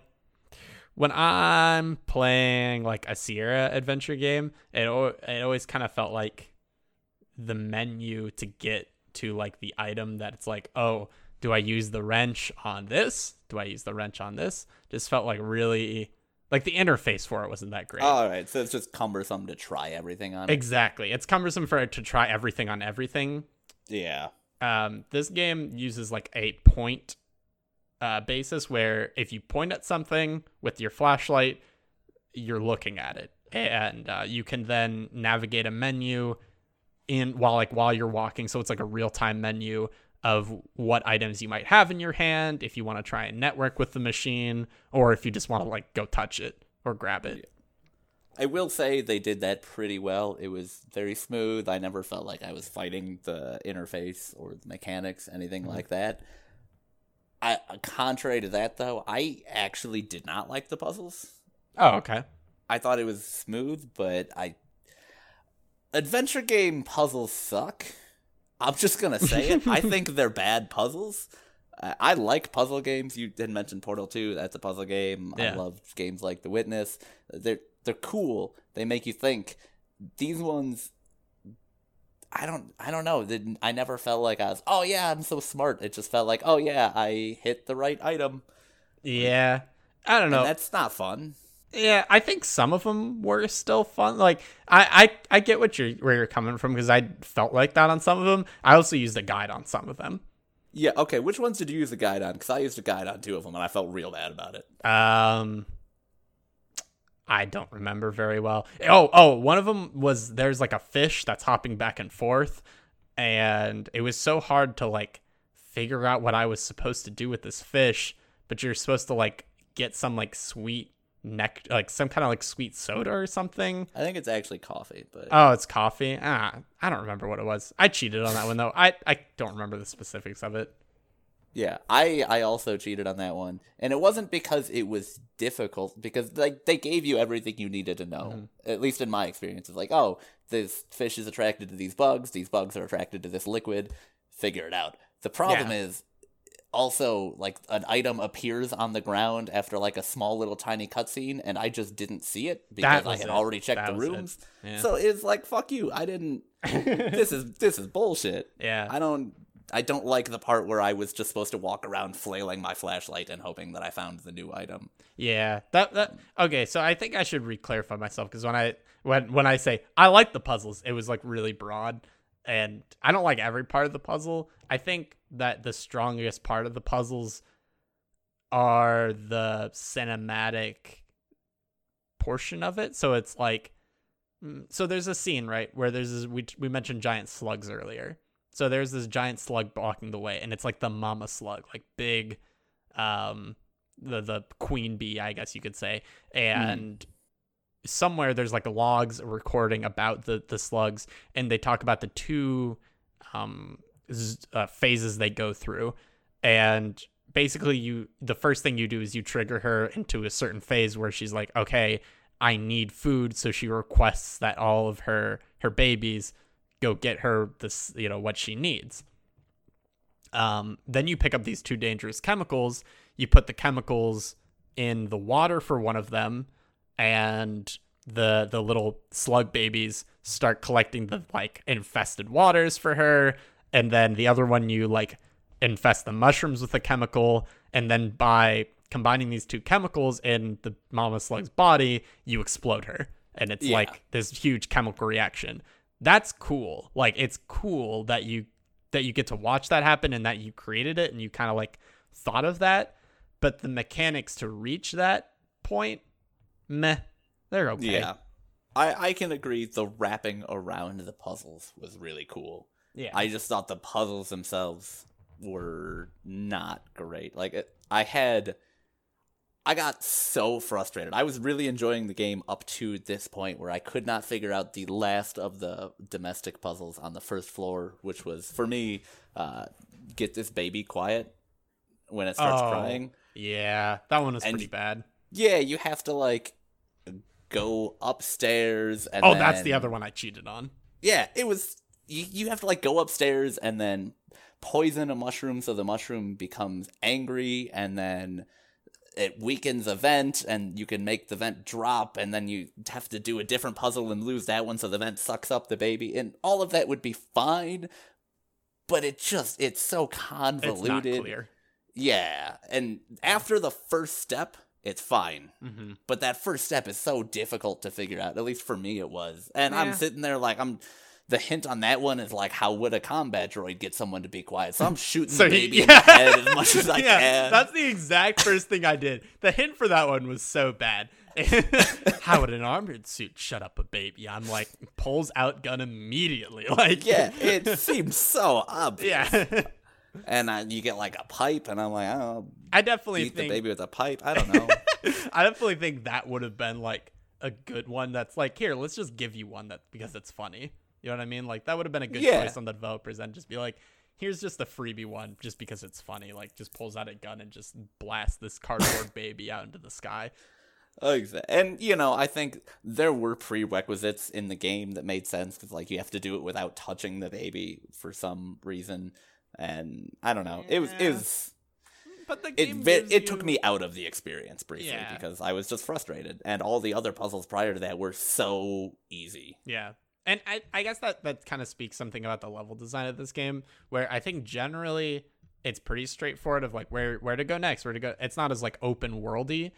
when I'm playing like a Sierra adventure game, it it always kind of felt like the menu to get to like the item that it's like, oh, do I use the wrench on this? Do I use the wrench on this? Just felt like really like the interface for it wasn't that great. All right, so it's just cumbersome to try everything on. it. exactly. It's cumbersome for it to try everything on everything yeah, um, this game uses like a point uh, basis where if you point at something with your flashlight, you're looking at it, and uh, you can then navigate a menu in while like while you're walking. So it's like a real time menu of what items you might have in your hand if you want to try and network with the machine, or if you just want to like go touch it or grab it. I will say they did that pretty well. It was very smooth. I never felt like I was fighting the interface or the mechanics, anything mm-hmm. like that. I, contrary to that, though, I actually did not like the puzzles. Oh, okay. I thought it was smooth, but I adventure game puzzles suck. I'm just gonna say it. I think they're bad puzzles. I, I like puzzle games. You did mention Portal 2. That's a puzzle game. I love games like The Witness. They're they're cool. They make you think. These ones, I don't I don't know. I never felt like I was. Oh yeah, I'm so smart. It just felt like oh yeah, I hit the right item. Yeah. I don't know. And that's not fun. Yeah, I think some of them were still fun. Like I, I, I get what you're where you're coming from because I felt like that on some of them. I also used a guide on some of them. Yeah. Okay. Which ones did you use the guide on? Because I used a guide on two of them, and I felt real bad about it. Um, I don't remember very well. Oh, oh, one of them was there's like a fish that's hopping back and forth, and it was so hard to like figure out what I was supposed to do with this fish. But you're supposed to like get some like sweet neck, like some kind of like sweet soda or something. I think it's actually coffee, but Oh, it's coffee. Ah, I don't remember what it was. I cheated on that one though. I I don't remember the specifics of it. yeah, I I also cheated on that one, and it wasn't because it was difficult, because like they gave you everything you needed to know. At least in my experience, it's like, oh, this fish is attracted to these bugs. These bugs are attracted to this liquid. Figure it out. The problem Yeah. is. Also, like an item appears on the ground after like a small little tiny cutscene, and I just didn't see it because I had it. already checked That the was it. rooms. Yeah. So it's like, fuck you. I didn't. this is this is bullshit. Yeah. I don't I don't like the part where I was just supposed to walk around flailing my flashlight and hoping that I found the new item. Yeah, that that okay. So I think I should re-clarify myself because when I when when I say I like the puzzles, it was like really broad, and I don't like every part of the puzzle. I think that the strongest part of the puzzles are the cinematic portion of it. So it's like, mm, so there's a scene right where there's this, we we mentioned giant slugs earlier. So there's this giant slug blocking the way, and it's like the mama slug, like big, um, the the queen bee, I guess you could say, and somewhere there's like logs recording about the the slugs, and they talk about the two um uh, phases they go through, and basically you the first thing you do is you trigger her into a certain phase where she's like, okay, I need food, so she requests that all of her her babies go get her this you know what she needs. Um, then you pick up these two dangerous chemicals. You put the chemicals in the water for one of them, and the the little slug babies start collecting the like infested waters for her. And then the other one, you like infest the mushrooms with the chemical, and then by combining these two chemicals in the mama slug's body, you explode her, and it's Yeah. like this huge chemical reaction. That's cool. Like it's cool that you that you get to watch that happen and that you created it and you kind of like thought of that. But the mechanics to reach that point, meh, they're okay. Yeah. I, I can agree the wrapping around the puzzles was really cool. Yeah. I just thought the puzzles themselves were not great. Like it, I had I got so frustrated. I was really enjoying the game up to this point where I could not figure out the last of the domestic puzzles on the first floor, which was for me uh get this baby quiet when it starts Oh. crying. yeah, that one was And- pretty bad. Yeah, you have to like go upstairs and Oh, that's the other one I cheated on. yeah, it was. You, you have to like go upstairs and then poison a mushroom so the mushroom becomes angry and then it weakens a vent and you can make the vent drop and then you have to do a different puzzle and lose that one so the vent sucks up the baby and all of that would be fine but it just it's so It's convoluted not clear. yeah and after the first step it's fine hmm but that first step is so difficult to figure out. At least for me, it was. And I'm sitting there like I'm. The hint on that one is like, how would a combat droid get someone to be quiet? So I'm shooting So the he- baby yeah. in the head as much as I yeah, can. that's the exact first thing I did. The hint for that one was so bad. How would an armored suit shut up a baby? I'm like, pulls out gun immediately. Like, yeah, it seems so obvious. yeah. And uh, you get like a pipe, and I'm like, oh, I definitely beat the baby with a pipe. I don't know. I definitely think that would have been like a good one that's like, here, let's just give you one that because it's funny. You know what I mean? Like that would have been a good Yeah. choice on the developers and just be like, here's just a freebie one just because it's funny. Like just pulls out a gun and just blasts this cardboard baby out into the sky. Exactly. And, you know, I think there were prerequisites in the game that made sense because, like, you have to do it without touching the baby for some reason. And I don't know. It was, it was, But the game gives it took me out of the experience briefly Yeah. because I was just frustrated. And all the other puzzles prior to that were so easy. Yeah. And I, I guess that, that kind of speaks something about the level design of this game, where I think generally it's pretty straightforward of like where where to go next, where to go. It's not as like open worldy,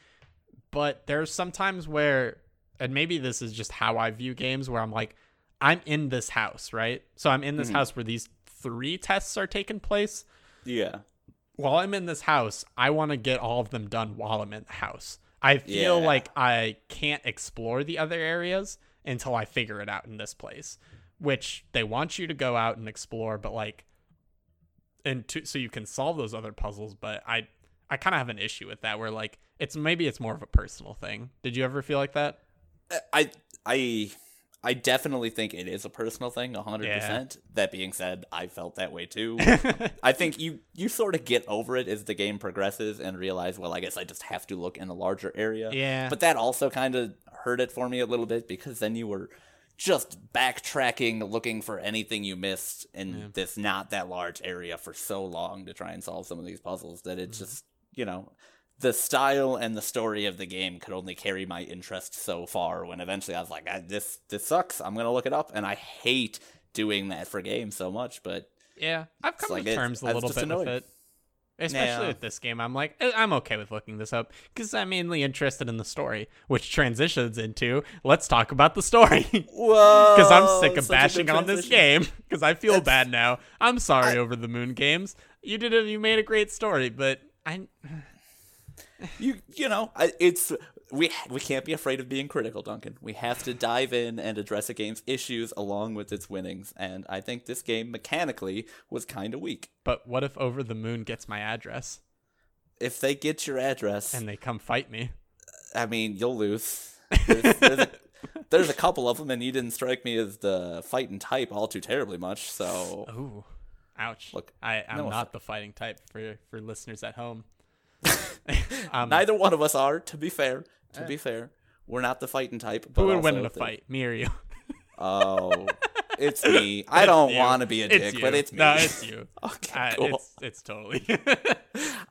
but there's sometimes where, and maybe this is just how I view games, where I'm like, I'm in this house, right? So I'm in this Mhm. house where these three tests are taking place. Yeah. While I'm in this house, I want to get all of them done while I'm in the house. I feel Yeah. like I can't explore the other areas until I figure it out in this place, which they want you to go out and explore, but like, and to, so you can solve those other puzzles. But I, I kind of have an issue with that, where like it's maybe it's more of a personal thing. Did you ever feel like that? Uh, I, I, I definitely think it is a personal thing, 100%. Yeah. That being said, I felt that way too. I think you you sort of get over it as the game progresses and realize, well, I guess I just have to look in a larger area. Yeah. But that also kind of hurt it for me a little bit because then you were just backtracking, looking for anything you missed in this not that large area for so long to try and solve some of these puzzles that it mm-hmm. just, you know, the style and the story of the game could only carry my interest so far when eventually I was like, "Ah, this this sucks. I'm going to look it up and I hate doing that for games so much, but Yeah, I've come like to terms a little bit with annoying. it. Especially Yeah. with this game, I'm like, I'm okay with looking this up because I'm mainly interested in the story, which transitions into let's talk about the story. whoa, Because I'm sick of such a good bashing on this game. Because I feel That's- bad now. I'm sorry, Over the Moon Games. You did a, you made a great story, but I you you know I- it's we we can't be afraid of being critical duncan we have to dive in and address a game's issues along with its winnings and i think this game mechanically was kind of weak But what if Over the Moon gets my address if they get your address and they come fight me? i mean you'll lose there's, there's, a, there's a couple of them and you didn't strike me as the fighting type all too terribly much so Ooh, ouch! Look, I I'm no not the fighting type for for listeners at home. um, neither one of us are to be fair to be fair we're not the fighting type but who would win in a the- fight, me or you? oh it's me i don't want to be a It's dick you. but it's me No, it's you. okay Uh, cool. It's it's totally.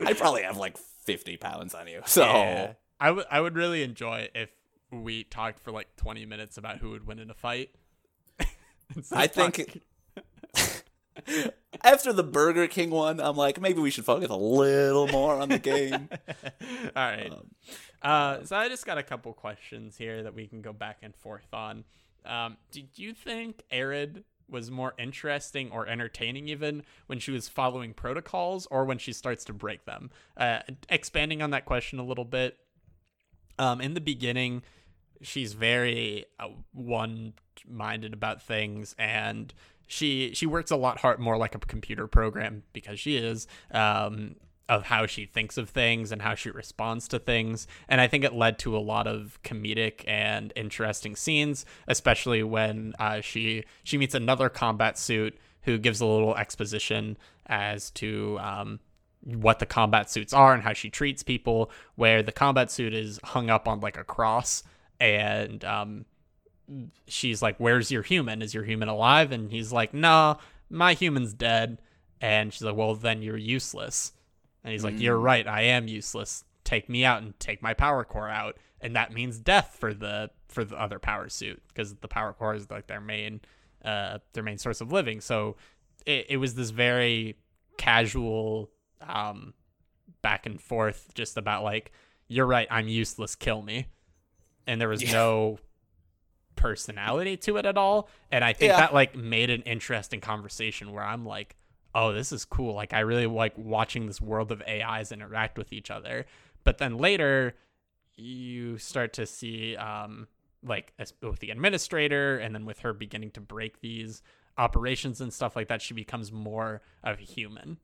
I probably have like 50 pounds on you. So, Yeah. I would I would really enjoy if we talked for like 20 minutes about who would win in a fight. I think after the Burger King one, I'm like, maybe we should focus a little more on the game. All right. Um, Uh, so I just got a couple questions here that we can go back and forth on. Um, did you think Arid was more interesting or entertaining even when she was following protocols or when she starts to break them? Uh, expanding on that question a little bit. Um, in the beginning, she's very uh, one-minded about things and she she works a lot hard more like a computer program because she is um of how she thinks of things and how she responds to things. And i think it led to a lot of comedic and interesting scenes especially when uh, she she meets another combat suit who gives a little exposition as to um, what the combat suits are and how she treats people where the combat suit is hung up on like a cross and um, she's like where's your human? Is your human alive? And he's like no my human's dead. And she's like well then you're useless. And he's like you're right i am useless. Take me out and take my power core out. And that means death for the for the other power suit because the power core is like their main uh their main source of living. So it, it was this very casual um back and forth just about like you're right i'm useless kill me. And there was Yeah. no personality to it at all. And i think Yeah. that like made an interesting conversation where i'm like oh this is cool. Like i really like watching this world of ais interact with each other. But then later you start to see um like with the administrator and then with her beginning to break these operations and stuff like that she becomes more of a human.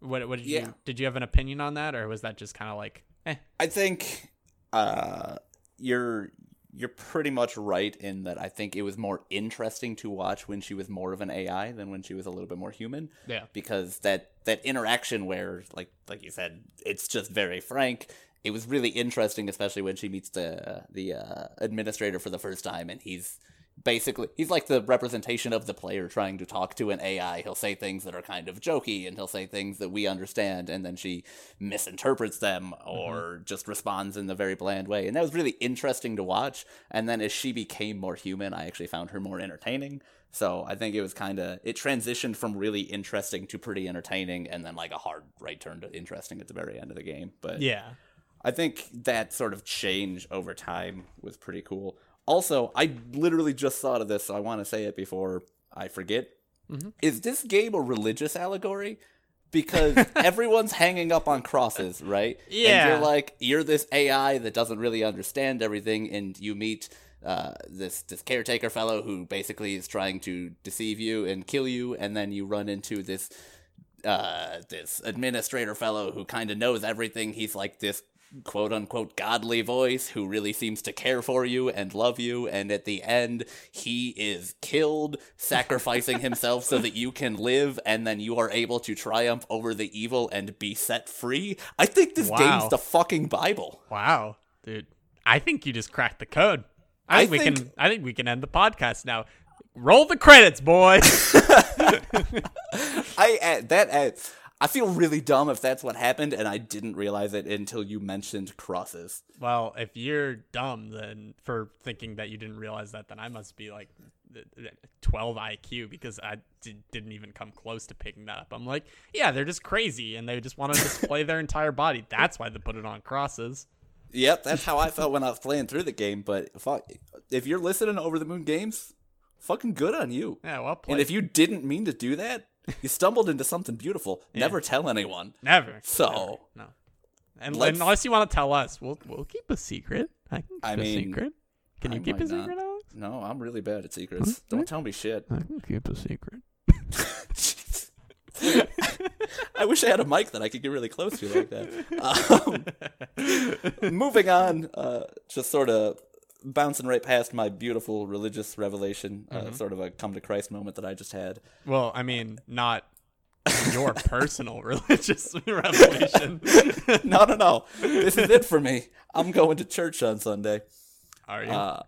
What, what did Yeah. you did you have an opinion on that? Or was that just kind of like eh? I think uh, you're you're pretty much right in that I think it was more interesting to watch when she was more of an AI than when she was a little bit more human. Yeah. Because that that interaction where like like you said, it's just very frank. It was really interesting, especially when she meets the the uh, administrator for the first time, and he's basically he's like the representation of the player trying to talk to an AI. He'll say things that are kind of jokey and he'll say things that we understand and then she misinterprets them or mm-hmm. just responds in the very bland way. And that was really interesting to watch. And then as she became more human, I actually found her more entertaining. So I think it was kind of it transitioned from really interesting to pretty entertaining and then like a hard right turn to interesting at the very end of the game. But Yeah. I think that sort of change over time was pretty cool. Also, I literally just thought of this, so I want to say it before I forget. Mm-hmm. Is this game a religious allegory? Because everyone's hanging up on crosses, right? Yeah. And you're like, you're this AI that doesn't really understand everything, and you meet uh, this this caretaker fellow who basically is trying to deceive you and kill you, and then you run into this uh, this administrator fellow who kind of knows everything. He's like this quote unquote godly voice who really seems to care for you and love you and at the end he is killed sacrificing himself so that you can live and then you are able to triumph over the evil and be set free? I think this wow. game's the fucking bible. Wow. Dude i think you just cracked the code. I, think, I think we can i think we can end the podcast now. Roll the credits boy i uh, that uh, I feel really dumb if that's what happened and I didn't realize it until you mentioned crosses. Well, if you're dumb then for thinking that you didn't realize that, then I must be like 12 IQ because I did, not even come close to picking that up. I'm like, yeah, they're just crazy and they just want to display their entire body. That's why they put it on crosses. Yep, that's how I felt when I was playing through the game. But fuck, if you're listening to Over the Moon Games, fucking good on you. Yeah, well played. And if you didn't mean to do that, you stumbled into something beautiful. Yeah. Never tell anyone. Never. So Never. no. And unless you want to tell us, we'll we'll keep a secret. I can keep I mean, a secret. Can you I keep a secret, not. Alex? No, I'm really bad at secrets. Don't tell me shit. I can keep a secret. I wish I had a mic that I could get really close to like that. Um, moving on, uh, just sort of bouncing right past my beautiful religious revelation, uh, mm-hmm. uh, sort of a come to Christ moment that I just had. Well, I mean, not your personal religious revelation. no, no, no. This is it for me. I'm going to church on Sunday. Are you? Uh,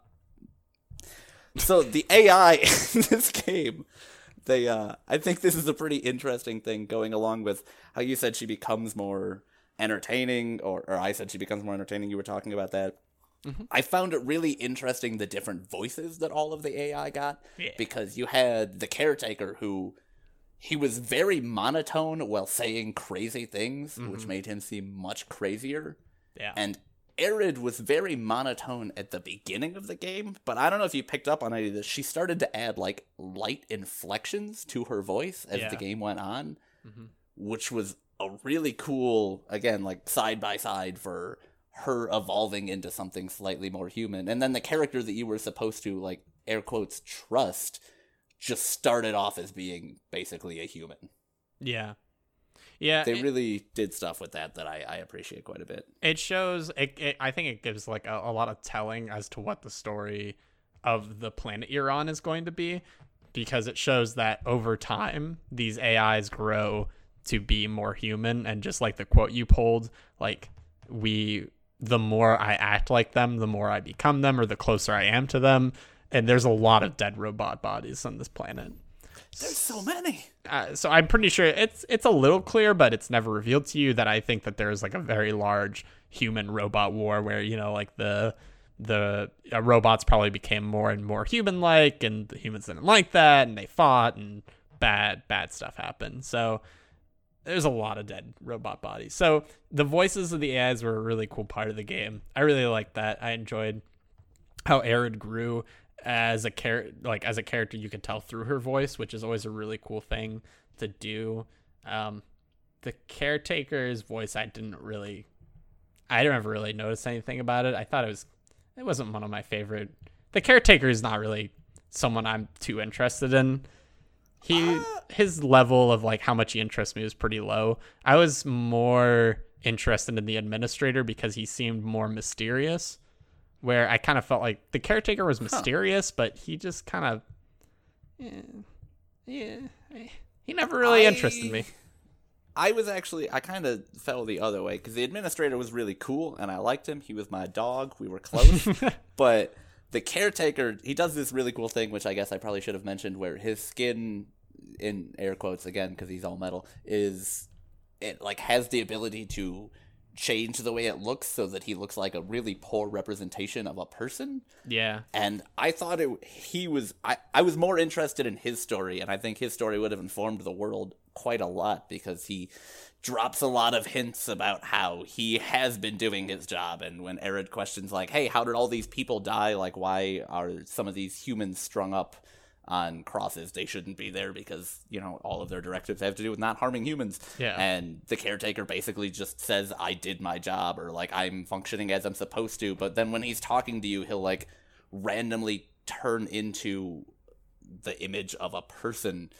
so the AI in this game, they, uh, I think this is a pretty interesting thing going along with how you said she becomes more entertaining, or, or I said she becomes more entertaining. You were talking about that. Mm-hmm. I found it really interesting the different voices that all of the AI got yeah. because you had the caretaker who he was very monotone while saying crazy things, mm-hmm. which made him seem much crazier. Yeah. And Arid was very monotone at the beginning of the game, but I don't know if you picked up on any of this. She started to add like light inflections to her voice as yeah. the game went on, mm-hmm. which was a really cool, again, like side by side for her evolving into something slightly more human. And then the character that you were supposed to like air quotes trust just started off as being basically a human. Yeah. Yeah, they it, really did stuff with that that I, I appreciate quite a bit. It shows. It, it I think it gives like a, a lot of telling as to what the story of the planet you're on is going to be, because it shows that over time these AIs grow to be more human, and just like the quote you pulled, like we the more I act like them, the more I become them, or the closer I am to them. And there's a lot of dead robot bodies on this planet. There's so many. Uh, so I'm pretty sure it's it's a little clear, but it's never revealed to you that I think that there's like a very large human robot war where you know like the the uh, robots probably became more and more human like, and the humans didn't like that, and they fought, and bad bad stuff happened. So there's a lot of dead robot bodies. So the voices of the AIs were a really cool part of the game. I really liked that. I enjoyed how Arid grew as a char- like as a character you could tell through her voice, which is always a really cool thing to do. Um, the caretaker's voice I didn't really I don't ever really notice anything about it. I thought it was it wasn't one of my favorite. The caretaker is not really someone I'm too interested in he uh, his level of like how much he interests me was pretty low. I was more interested in the administrator because he seemed more mysterious. where I kind of felt like the caretaker was mysterious, but he just kind of, yeah, yeah, he never really I- interested me. I was actually I kind of fell the other way because the administrator was really cool and I liked him. He was my dog. We were close, but the caretaker he does this really cool thing, which I guess I probably should have mentioned, where his skin, in air quotes again because he's all metal, is it like has the ability to change the way it looks so that he looks like a really poor representation of a person. Yeah, and I thought it he was I, I was more interested in his story and I think his story would have informed the world quite a lot because he drops a lot of hints about how he has been doing his job. And when Arid questions like hey how did all these people die? Like why are some of these humans strung up on crosses? They shouldn't be there because you know all of their directives have to do with not harming humans. Yeah. and the caretaker basically just says i did my job or like i'm functioning as i'm supposed to. But then when he's talking to you he'll like randomly turn into the image of a person.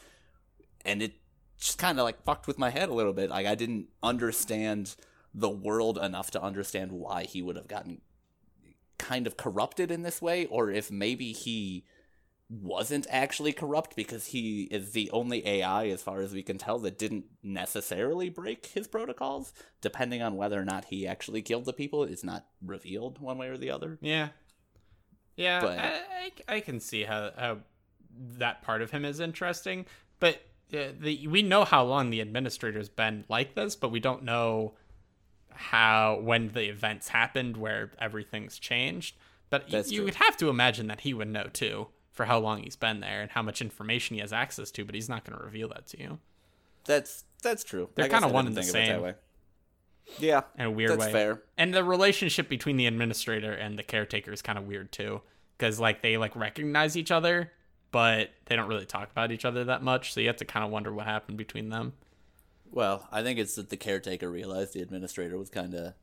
And it just kind of like fucked with my head a little bit like i didn't understand the world enough to understand why he would have gotten kind of corrupted in this way or if maybe he wasn't actually corrupt because he is the only AI, as far as we can tell, that didn't necessarily break his protocols. Depending on whether or not he actually killed the people, it's not revealed one way or the other. yeah, yeah. But- I, I, I can see how how that part of him is interesting, but the we know how long the administrator's been like this, but we don't know how when the events happened where everything's changed. But That's you true. would have to imagine that he would know too for how long he's been there and how much information he has access to, but he's not going to reveal that to you That's that's true. They're kinda one didn't and the of same. that way. Yeah, in a weird that's way. fair. And the relationship between the administrator and the caretaker is kind of weird too, because like they like recognize each other, but they don't really talk about each other that much. So you have to kind of wonder what happened between them. Well, I think it's that the caretaker realized the administrator was kind of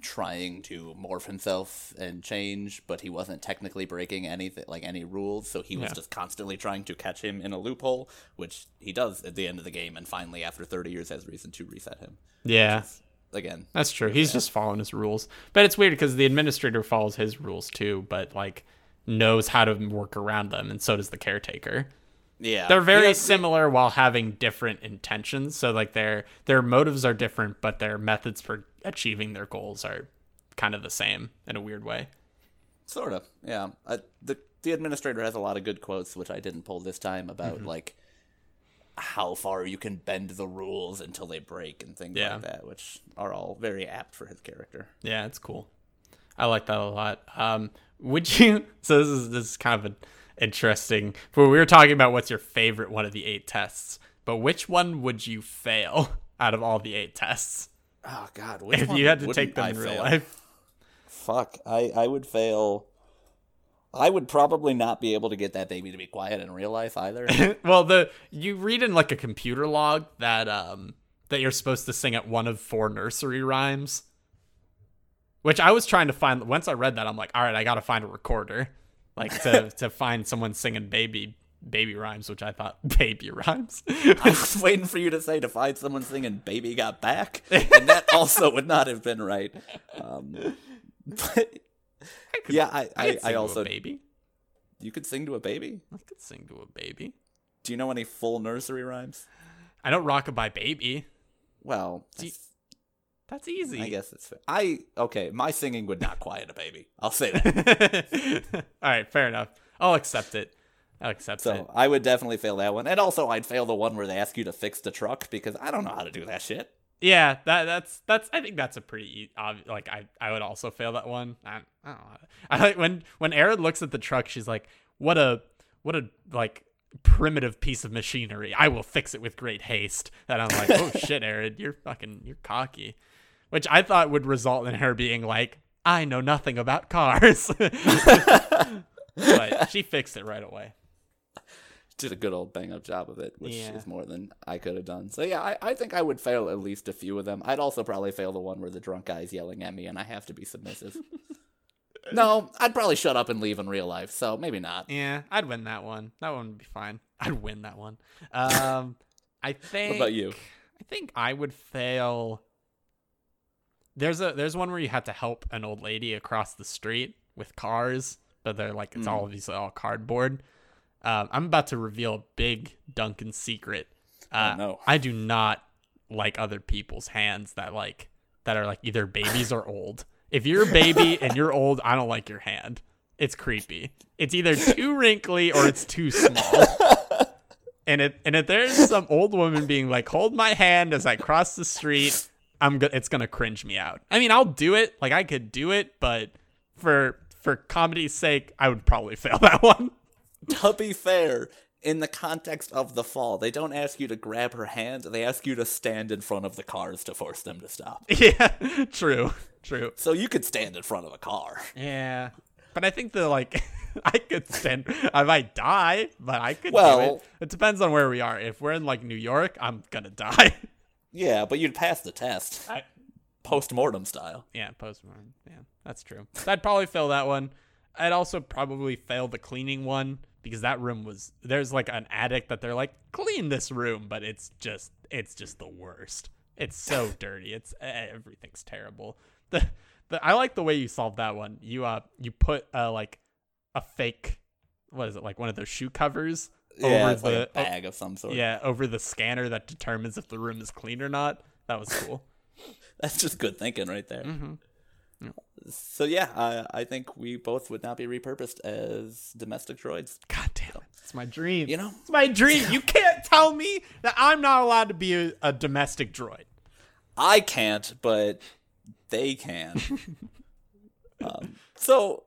trying to morph himself and change, but he wasn't technically breaking anything like any rules, so he was Yeah. just constantly trying to catch him in a loophole, which he does at the end of the game, and finally, after 30 years, has reason to reset him. Yeah, Again, that's true. He's just following his rules, but it's weird because the administrator follows his rules too, but like knows how to work around them, and so does the caretaker. yeah, They're very Yeah, similar while having different intentions. So like their their motives are different, but their methods for achieving their goals are kind of the same in a weird way. Sort of, yeah. Uh, the the administrator has a lot of good quotes, which I didn't pull this time about Mm-hmm. like how far you can bend the rules until they break and things Yeah. like that, which are all very apt for his character. Yeah, it's cool. I like that a lot. Um, would you? So this is this is kind of an interesting. But we were talking about what's your favorite one of the eight tests, but which one would you fail out of all the eight tests Oh God, which if you had to take them I in real life? Fuck, I I would fail. I would probably not be able to get that baby to be quiet in real life either. well, the you read in like a computer log that um that you're supposed to sing at one of four nursery rhymes. Which I was trying to find. Once I read that, I'm like, all right, I got to find a recorder, like to to find someone singing baby baby rhymes, which I thought baby rhymes. I was waiting for you to say to find someone singing "Baby Got Back," and that also would not have been right. Um, but yeah, I I, I, I also a baby. you could sing to a baby. I could sing to a baby. Do you know any full nursery rhymes? I don't rockabye baby. Well, that's- That's easy. I guess it's fair. I okay. My singing would not quiet a baby. I'll say that. All right, fair enough. I'll accept it. I'll accept it. So I would definitely fail that one, and also I'd fail the one where they ask you to fix the truck because I don't know how to do that shit. Yeah, that that's that's. I think that's a pretty obvious. Like I, I would also fail that one. I, I don't know. I like when when Arid looks at the truck, she's like, "What a what a like primitive piece of machinery. I will fix it with great haste." And I'm like, "Oh shit, Arid, you're fucking you're cocky," which I thought would result in her being like, "I know nothing about cars," but she fixed it right away. Did a good old bang up job of it, which Yeah. is more than I could have done. So yeah, I, I think I would fail at least a few of them. I'd also probably fail the one where the drunk guy's yelling at me and I have to be submissive. no, I'd probably shut up and leave in real life. So maybe not. Yeah, I'd win that one. That one would be fine. I'd win that one. Um, I think. What about you? I think I would fail. There's a there's one where you have to help an old lady across the street with cars, but they're like it's all obviously all cardboard. Um, I'm about to reveal a big Duncan secret. Uh, no. I do not like other people's hands that like that are like either babies or old. If you're a baby and you're old, I don't like your hand. It's creepy. It's either too wrinkly or it's too small. And it and if there's some old woman being like, "Hold my hand as I cross the street," I'm go- it's gonna cringe me out. I mean, I'll do it. Like I could do it, but for for comedy's sake, I would probably fail that one. to be fair, in the context of the fall, they don't ask you to grab her hand. They ask you to stand in front of the cars to force them to stop. yeah, true, true. So you could stand in front of a car. Yeah, but I think the like. I could stand. I might die, but I could do Well- it. It depends on where we are. If we're in like New York, I'm gonna die. Yeah, but you'd pass the test, I, post mortem style. Yeah, post-mortem. Yeah, that's true. So I'd probably fail that one. I'd also probably fail the cleaning one because that room was there's like an attic that they're like clean this room, but it's just it's just the worst. It's so dirty. It's everything's terrible. The, the I like the way you solved that one. You uh you put uh like a fake what is it like one of those shoe covers Yeah, over the like a bag of some sort. yeah over the scanner that determines if the room is clean or not. That was cool. That's just good thinking right there. Mm-hmm. So yeah, I, I think we both would not be repurposed as domestic droids. God damn it. It's my dream. You know? It's my dream. You can't tell me that I'm not allowed to be a, a domestic droid. I can't, but they can. um, so,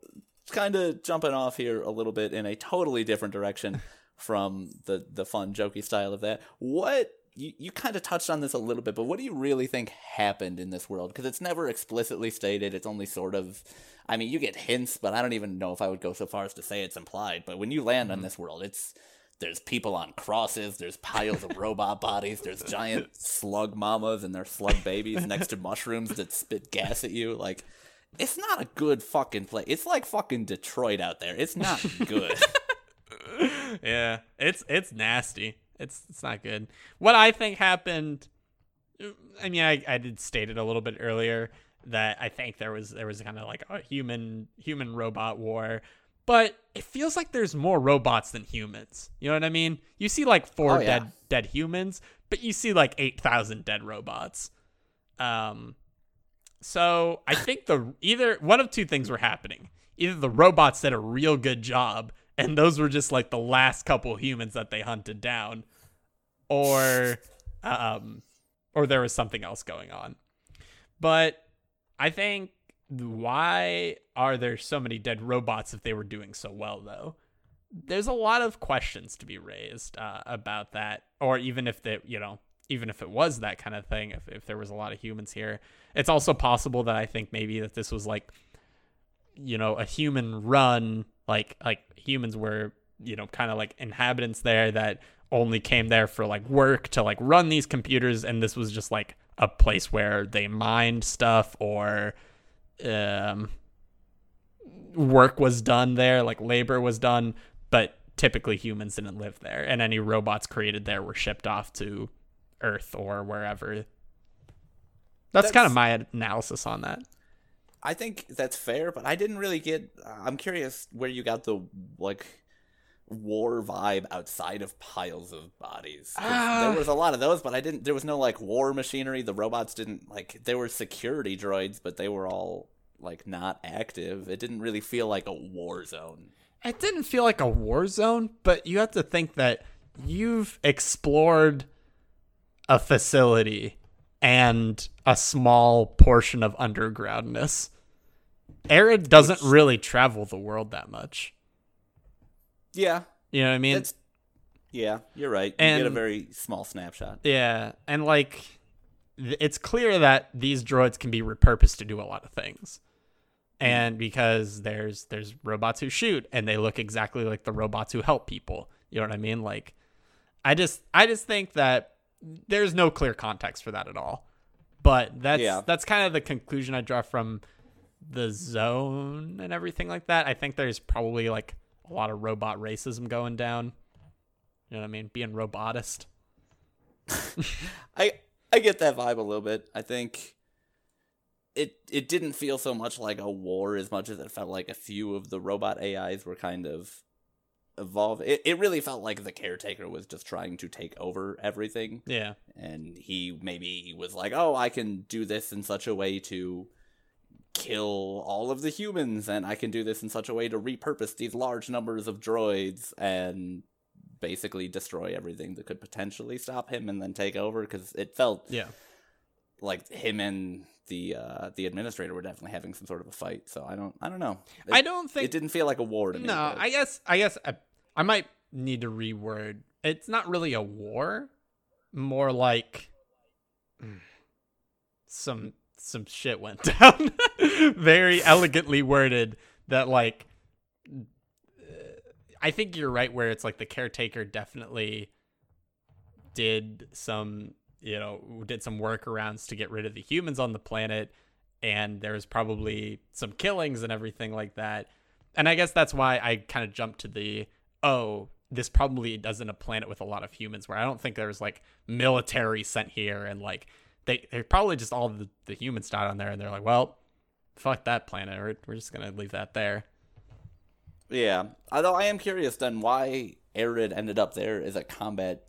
kind of jumping off here a little bit in a totally different direction from the the fun, jokey style of that. What you you kind of touched on this a little bit, but what do you really think happened in this world? Because it's never explicitly stated. It's only sort of. I mean, you get hints, but I don't even know if I would go so far as to say it's implied. But when you land on mm-hmm. this world, it's there's people on crosses, there's piles of robot bodies, there's giant slug mamas and their slug babies next to mushrooms that spit gas at you. Like, it's not a good fucking place. It's like fucking Detroit out there. It's not good. Yeah, it's it's nasty. It's it's not good. What I think happened. I mean, I, I did state it a little bit earlier that I think there was there was kind of like a human human robot war, but it feels like there's more robots than humans. You know what I mean? You see like four Oh, yeah. dead dead humans, but you see like eight thousand dead robots. Um, so I think the either one of two things were happening. Either the robots did a real good job, and those were just like the last couple humans that they hunted down, or um, or there was something else going on. But I think why are there so many dead robots if they were doing so well though? There's a lot of questions to be raised uh, about that, or even if they, you know, even if it was that kind of thing, if if there was a lot of humans here, it's also possible that I think maybe that this was like, you know, a human run, like like humans were, you know, kind of like inhabitants there that only came there for like work to like run these computers, and this was just like a place where they mined stuff or um work was done there, like labor was done, but typically humans didn't live there, and any robots created there were shipped off to Earth or wherever. That's, kind of my analysis on that. I think that's fair, but I didn't really get. I'm curious where you got the like war vibe outside of piles of bodies. Ah. there was a lot of those, but I didn't. There was no like war machinery. The robots didn't like. They were security droids, but they were all like not active. It didn't really feel like a war zone. It didn't feel like a war zone, but you have to think that you've explored a facility and a small portion of undergroundness. Arid doesn't really travel the world that much. Yeah, You know what I mean? that's. Yeah, you're right. You get a very small snapshot. Yeah, and like it's clear that these droids can be repurposed to do a lot of things. Hmm. And because there's there's robots who shoot and they look exactly like the robots who help people. You know what I mean? Like I just I just think that there's no clear context for that at all. But that's Yeah. that's kind of the conclusion I draw from the zone and everything like that. I think there's probably like a lot of robot racism going down. You know what I mean? Being robotist. I I get that vibe a little bit. I think it it didn't feel so much like a war as much as it felt like a few of the robot AIs were kind of evolve. It it really felt like the caretaker was just trying to take over everything, Yeah. and he maybe was like, "Oh, I can do this in such a way to kill all of the humans, and I can do this in such a way to repurpose these large numbers of droids and." basically destroy everything that could potentially stop him and then take over because it felt Yeah. like him and the uh the administrator were definitely having some sort of a fight. So I don't I don't know. It, I don't think it didn't feel like a war to me. No, I guess I guess I, I might need to reword. It's not really a war, more like mm, some some shit went down. Very elegantly worded that like I think you're right where it's like the caretaker definitely did some, you know, did some workarounds to get rid of the humans on the planet and there's probably some killings and everything like that. And I guess that's why I kind of jumped to the oh, this probably doesn't a planet with a lot of humans where I don't think there's like military sent here and like they they probably just all the, the humans died on there and they're like, well, fuck that planet. We're, we're just gonna leave that there. Yeah. Although I am curious then why Arid ended up there as a combat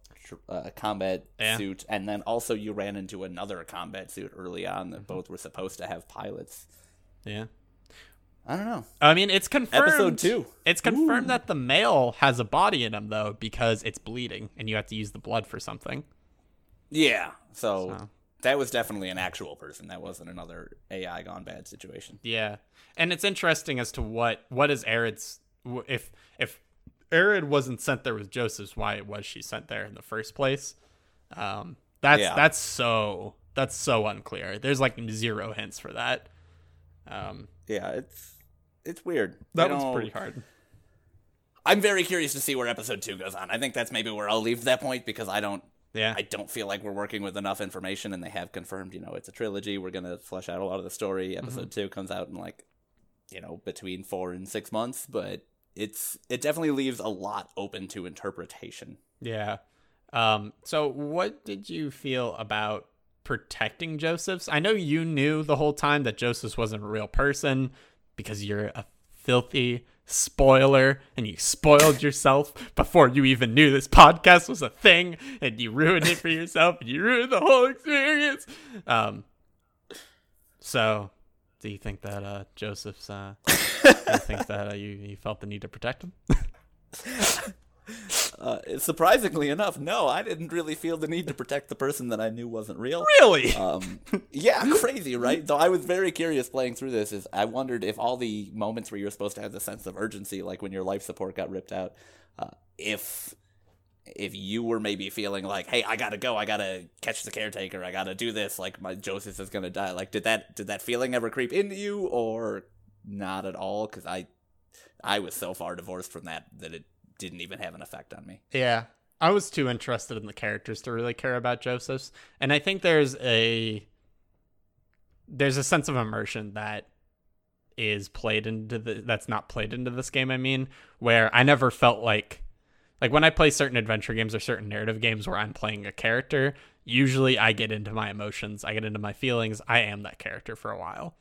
uh, combat Yeah. suit, and then also you ran into another combat suit early on that both were supposed to have pilots. Yeah. I don't know. I mean, it's confirmed. Episode two. It's confirmed that the male has a body in him though, because it's bleeding, and you have to use the blood for something. Yeah. So, So. That was definitely an actual person. That wasn't another AI gone bad situation. Yeah, and it's interesting as to what what is Arid's if if Arid wasn't sent there with Josephs, why was she sent there in the first place? Um, that's Yeah. that's so that's so unclear. There's like zero hints for that. Um, Yeah, it's it's weird. that was pretty hard. I'm very curious to see where episode two goes on. I think that's maybe where I'll leave that point because I don't Yeah, I don't feel like we're working with enough information, and they have confirmed, you know, it's a trilogy. We're gonna flesh out a lot of the story. Episode two comes out in like, you know, between four and six months, but it's it definitely leaves a lot open to interpretation. yeah. Um, so what did you feel about protecting Josephs? I know you knew the whole time that Josephs wasn't a real person because you're a filthy spoiler and you spoiled yourself before you even knew this podcast was a thing and you ruined it for yourself and you ruined the whole experience. Um, so do you think that uh, Josephs uh, do you think that uh, you, you felt the need to protect him? Uh, surprisingly enough, no, I didn't really feel the need to protect the person that I knew wasn't real. Really? Um, yeah, crazy, right? Though I was very curious playing through this. Is I wondered if all the moments where you're supposed to have the sense of urgency, like when your life support got ripped out, uh, if if you were maybe feeling like, hey, I gotta go, I gotta catch the caretaker, I gotta do this, like my Joseph is gonna die. Like, did that did that feeling ever creep into you, or not at all? Because I I was so far divorced from that that it didn't even have an effect on me. Yeah. I was too interested in the characters to really care about Josephs. And I think there's a there's a sense of immersion that is played into the that's not played into this game, I mean, where I never felt like like when I play certain adventure games or certain narrative games where I'm playing a character, usually I get into my emotions, I get into my feelings, I am that character for a while.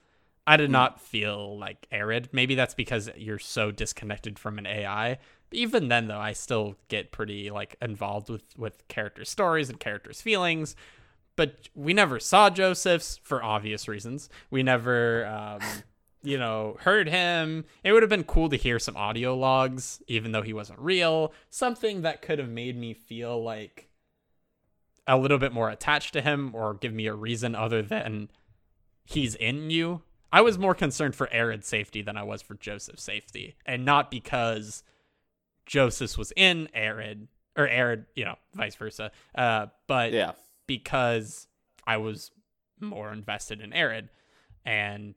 I did not feel like arid. Maybe that's because you're so disconnected from an AI. Even then, though, I still get pretty like involved with with character stories and characters' feelings. But we never saw Josephs for obvious reasons. We never, um, you know, heard him. It would have been cool to hear some audio logs, even though he wasn't real. Something that could have made me feel like a little bit more attached to him, or give me a reason other than he's in you. I was more concerned for Arid's safety than I was for Joseph's safety, and not because Josephs was in Arid or Arid, you know, vice versa. Uh, but Yeah. because I was more invested in Arid, and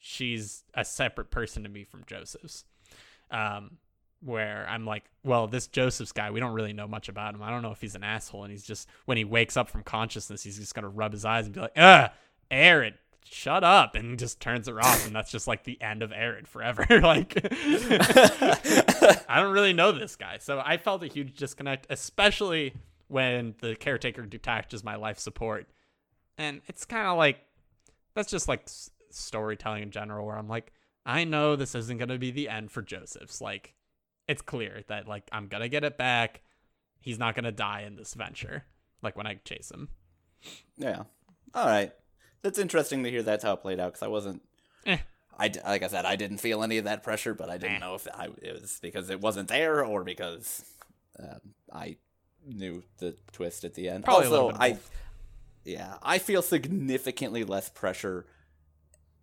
she's a separate person to me from Josephs. Um, where I'm like, well, this Josephs guy, we don't really know much about him. I don't know if he's an asshole, and he's just when he wakes up from consciousness, he's just gonna rub his eyes and be like, "Ugh, Arid, shut up," and just turns it off, and that's just like the end of Arid forever. like, I don't really know this guy, so I felt a huge disconnect, especially when the caretaker detaches my life support, and it's kind of like that's just like s- storytelling in general where I'm like, I know this isn't going to be the end for Josephs. Like, it's clear that like I'm going to get it back. He's not going to die in this venture. Like when I chase him. Yeah. All right. That's interesting to hear that's how it played out because I wasn't. Eh. I like I said, I didn't feel any of that pressure, but I didn't Eh. know if I, it was because it wasn't there or because um, I knew the twist at the end. Probably also, I yeah, I feel significantly less pressure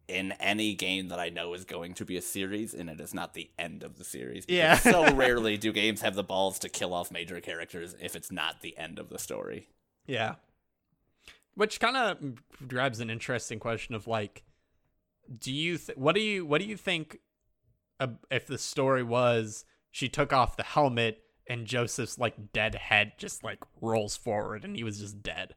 in any game that I know is going to be a series, and it is not the end of the series. Yeah. so rarely do games have the balls to kill off major characters if it's not the end of the story. Yeah. Which kind of grabs an interesting question of like, do you th- what do you what do you think uh, if the story was she took off the helmet and Joseph's like dead head just like rolls forward and he was just dead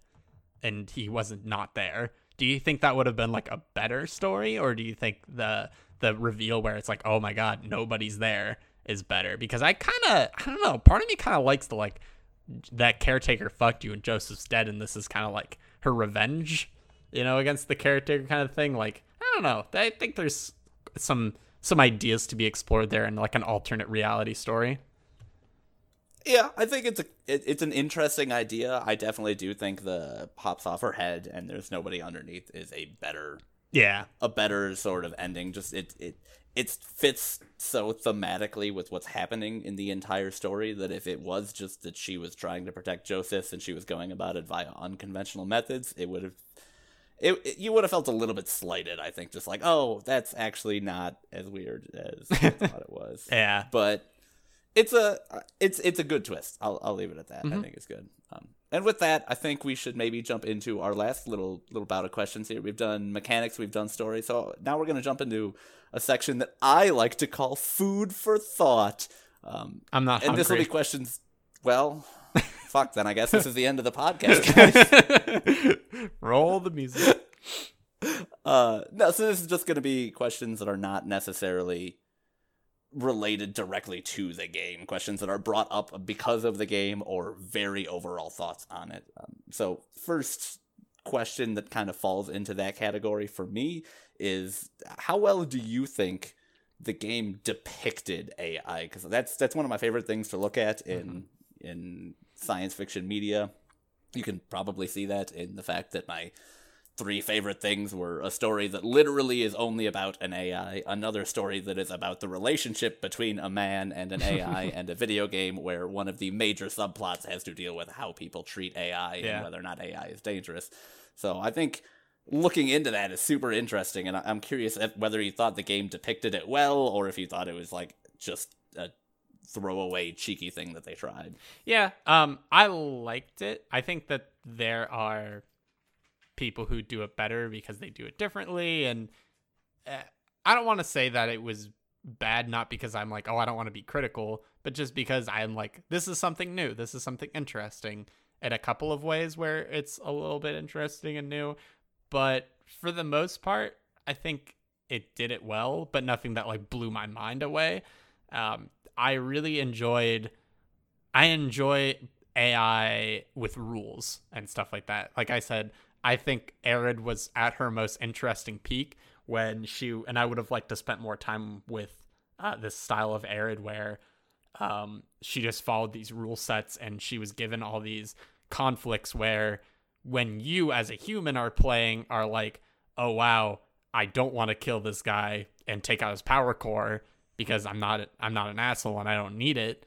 and he wasn't not there? Do you think that would have been like a better story or do you think the the reveal where it's like oh my god nobody's there is better? Because I kind of I don't know, part of me kind of likes the like that caretaker fucked you and Josephs dead and this is kind of like her revenge, you know, against the caretaker kind of thing. Like, I don't know. I think there's some some ideas to be explored there in like an alternate reality story. Yeah, I think it's a it, it's an interesting idea. I definitely do think the pops off her head and there's nobody underneath is a better Yeah. a better sort of ending. Just it it it fits so thematically with what's happening in the entire story that if it was just that she was trying to protect Joseph and she was going about it via unconventional methods, it would have it, it- you would have felt a little bit slighted. I think just like oh that's actually not as weird as I thought it was Yeah. but it's a it's it's a good twist. I'll I'll leave it at that. Mm-hmm. I think it's good. Um, and with that, I think we should maybe jump into our last little little bout of questions here. We've done mechanics, we've done story, so now we're gonna jump into a section that I like to call food for thought. Um, I'm not and this will be questions. Well, fuck. Then I guess this is the end of the podcast. Roll the music. Uh, no, so this is just going to be questions that are not necessarily related directly to the game. Questions that are brought up because of the game or very overall thoughts on it. Um, so, first question that kind of falls into that category for me is how well do you think the game depicted AI? Because that's that's one of my favorite things to look at in in science fiction media. You can probably see that in the fact that my three favorite things were a story that literally is only about an AI, another story that is about the relationship between a man and an AI, and a video game where one of the major subplots has to deal with how people treat AI Yeah. and whether or not AI is dangerous. So I think looking into that is super interesting, and I'm curious if, whether you thought the game depicted it well or if you thought it was like just a throwaway cheeky thing that they tried. Yeah, um, I liked it. I think that there are people who do it better because they do it differently, and uh, I don't want to say that it was bad, not because I'm like, oh, I don't want to be critical, but just because I'm like, this is something new, this is something interesting, in a couple of ways where it's a little bit interesting and new, but for the most part, I think it did it well, but nothing that like blew my mind away. Um, I really enjoyed. I enjoy AI with rules and stuff like that. Like I said, I think Arid was at her most interesting peak when she and I would have liked to spend more time with uh, this style of Arid where um, she just followed these rule sets and she was given all these conflicts where when you as a human are playing are like, oh wow, I don't want to kill this guy and take out his power core because I'm not I'm not an asshole and I don't need it.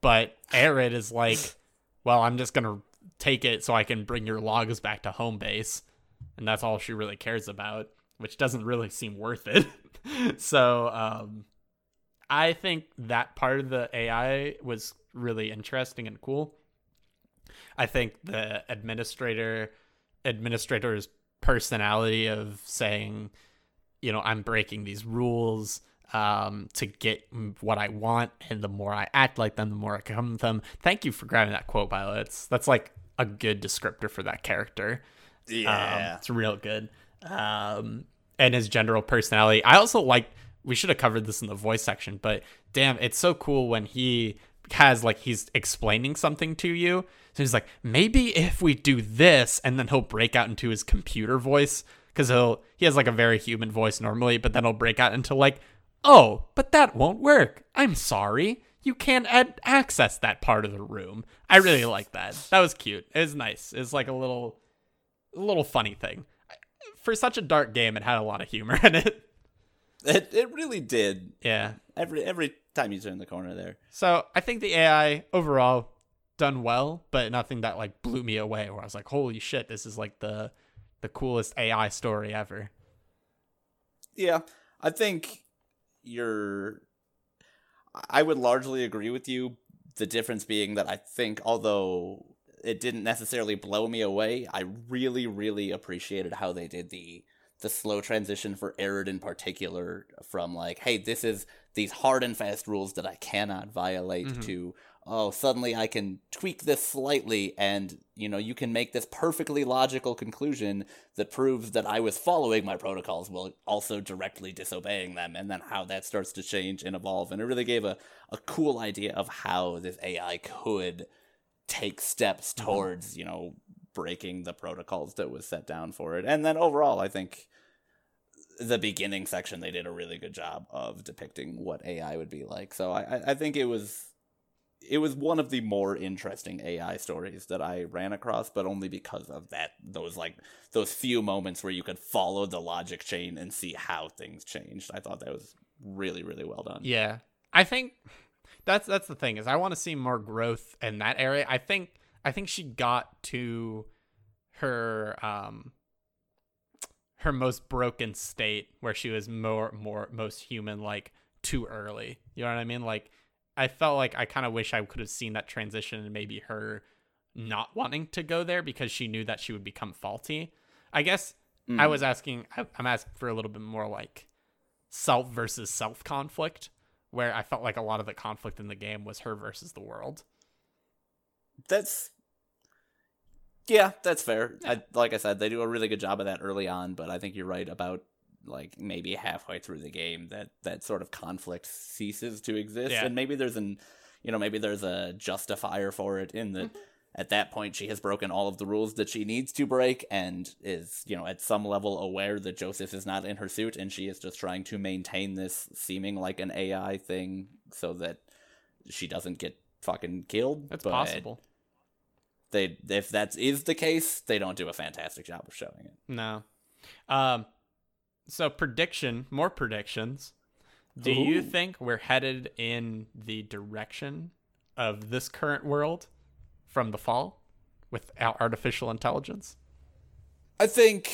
But Arid is like, well, I'm just gonna take it so I can bring your logs back to home base, and that's all she really cares about, which doesn't really seem worth it. so um, I think that part of the AI was really interesting and cool. I think the administrator administrator's personality of saying, you know, I'm breaking these rules um, to get what I want, and the more I act like them, the more I come become them. Thank you for grabbing that quote, Violet. It's, that's like a good descriptor for that character. Um, it's real good. Um, and his general personality. I also like. We should have covered this in the voice section, but damn, it's so cool when he has like he's explaining something to you. So he's like, maybe if we do this, and then he'll break out into his computer voice because he'll he has like a very human voice normally, but then he'll break out into like, "Oh, but that won't work. I'm sorry." You can't ad- access that part of the room. I really like that. That was cute. It was nice. It was like a little, a little funny thing. For such a dark game, it had a lot of humor in it. It it really did. Yeah. Every every time you turn the corner there. So I think the AI overall done well, but nothing that like blew me away. Where I was like, "Holy shit, this is like the the coolest AI story ever." Yeah, I think you're. I would largely agree with you. The difference being that I think, although it didn't necessarily blow me away, I really, really appreciated how they did the the slow transition for Arid in particular from like, hey, this is these hard and fast rules that I cannot violate Mhm. to oh, suddenly I can tweak this slightly and you know, you can make this perfectly logical conclusion that proves that I was following my protocols while also directly disobeying them and then how that starts to change and evolve and it really gave a, a cool idea of how this AI could take steps Mhm. towards, you know, breaking the protocols that was set down for it. And then overall, I think the beginning section they did a really good job of depicting what AI would be like. So I- I think it was it was one of the more interesting AI stories that I ran across, but only because of that those like those few moments where you could follow the logic chain and see how things changed. I thought that was really, really well done. Yeah. I think that's that's the thing is I want to see more growth in that area. I think I think she got to her um her most broken state where she was more more most human like too early. You know what I mean? Like I felt like I kind of wish I could have seen that transition and maybe her not wanting to go there because she knew that she would become faulty. I guess I Mm. was asking I- I'm asking for a little bit more like self versus self conflict where I felt like a lot of the conflict in the game was her versus the world. That's yeah, that's fair. I, like I said, they do a really good job of that early on, but I think you're right about like maybe halfway through the game that that sort of conflict ceases to exist, Yeah. and maybe there's an you know maybe there's a justifier for it in that. At that point, she has broken all of the rules that she needs to break, and is, you know, at some level aware that Joseph is not in her suit, and she is just trying to maintain this seeming like an AI thing so that she doesn't get fucking killed. That's but- possible. they if that is the case, they don't do a fantastic job of showing it. No. Um so prediction, more predictions. Do you think we're headed in the direction of this current world from the fall with our artificial intelligence? I think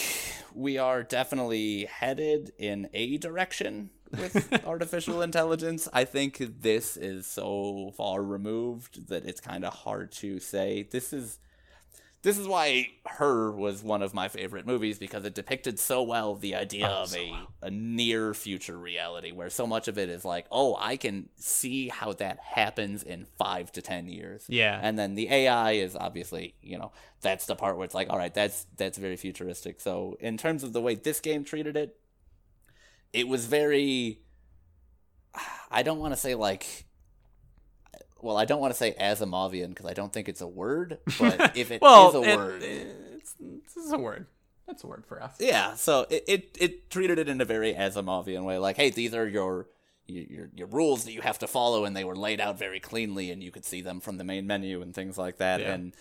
we are definitely headed in a direction with artificial intelligence. I think this is so far removed that it's kind of hard to say. This is this is why her was one of my favorite movies because it depicted so well the idea Oh, of so a, well. a near future reality where so much of it is like, oh, I can see how that happens in five to ten years. Yeah. And then the AI is obviously, you know, that's the part where it's like, all right, that's that's very futuristic. So in terms of the way this game treated it, it was very I don't want to say like well, I don't want to say Asimovian because I don't think it's a word, but if it is well, a it- word, it's, it's a word. That's a word for us. yeah. So it, it it treated it in a very Asimovian way, like, hey, these are your your your, your rules that you have to follow, and they were laid out very cleanly, and you could see them from the main menu and things like that, Yeah. and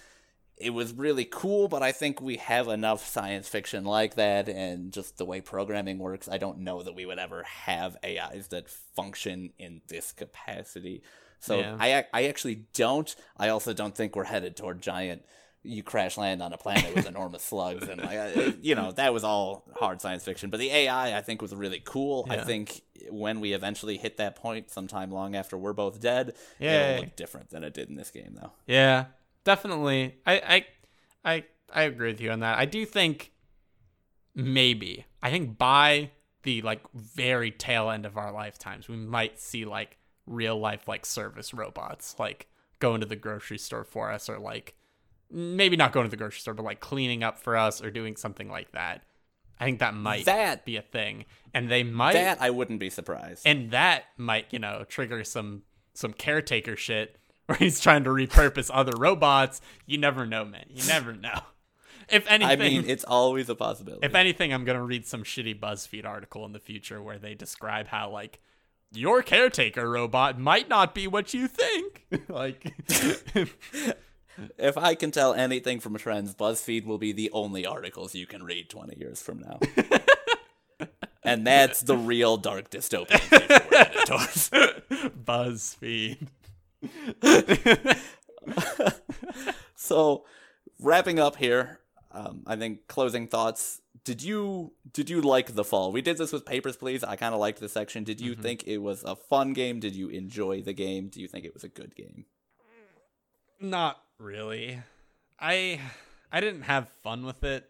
it was really cool. But I think we have enough science fiction like that, and just the way programming works, I don't know that we would ever have AIs that function in this capacity. So Yeah. I I actually don't. I also don't think we're headed toward giant. You crash land on a planet with enormous slugs, and like uh, you know that was all hard science fiction. But the AI, I think, was really cool. I think when we eventually hit that point, sometime long after we're both dead, Yay. it'll look different than it did in this game, though. Yeah, definitely. I, I, I, I agree with you on that. I do think maybe. I think by the like very tail end of our lifetimes, we might see like real life like service robots, like going to the grocery store for us, or like maybe not going to the grocery store, but like cleaning up for us or doing something like that. I think that might That be a thing, and they might that I wouldn't be surprised. and that might you know trigger some some caretaker shit where he's trying to repurpose other robots you never know man you never know if anything, I mean, it's always a possibility. if anything, I'm gonna read some shitty BuzzFeed article in the future where they describe how like your caretaker robot might not be what you think. like, if I can tell anything from trends, BuzzFeed will be the only articles you can read 20 years from now. and that's the real dark dystopian future we're headed towards. BuzzFeed. so, wrapping up here, um, I think closing thoughts. Did you did you like the fall? We did this with Papers, Please. I kind of liked this section. Did you mm-hmm. think it was a fun game? Did you enjoy the game? Do you think it was a good game? Not really. I I didn't have fun with it,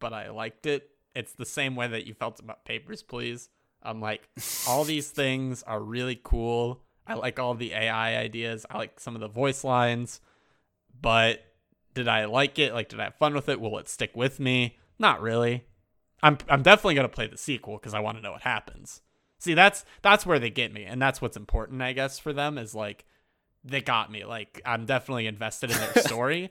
but I liked it. It's the same way that you felt about Papers, Please. I'm like, all these things are really cool. I like all the AI ideas. I like some of the voice lines, but did I like it? Like, did I have fun with it? Will it stick with me? Not really. I'm I'm definitely gonna play the sequel because I want to know what happens. See, that's that's where they get me, and that's what's important, I guess, for them is like they got me. Like I'm definitely invested in their story,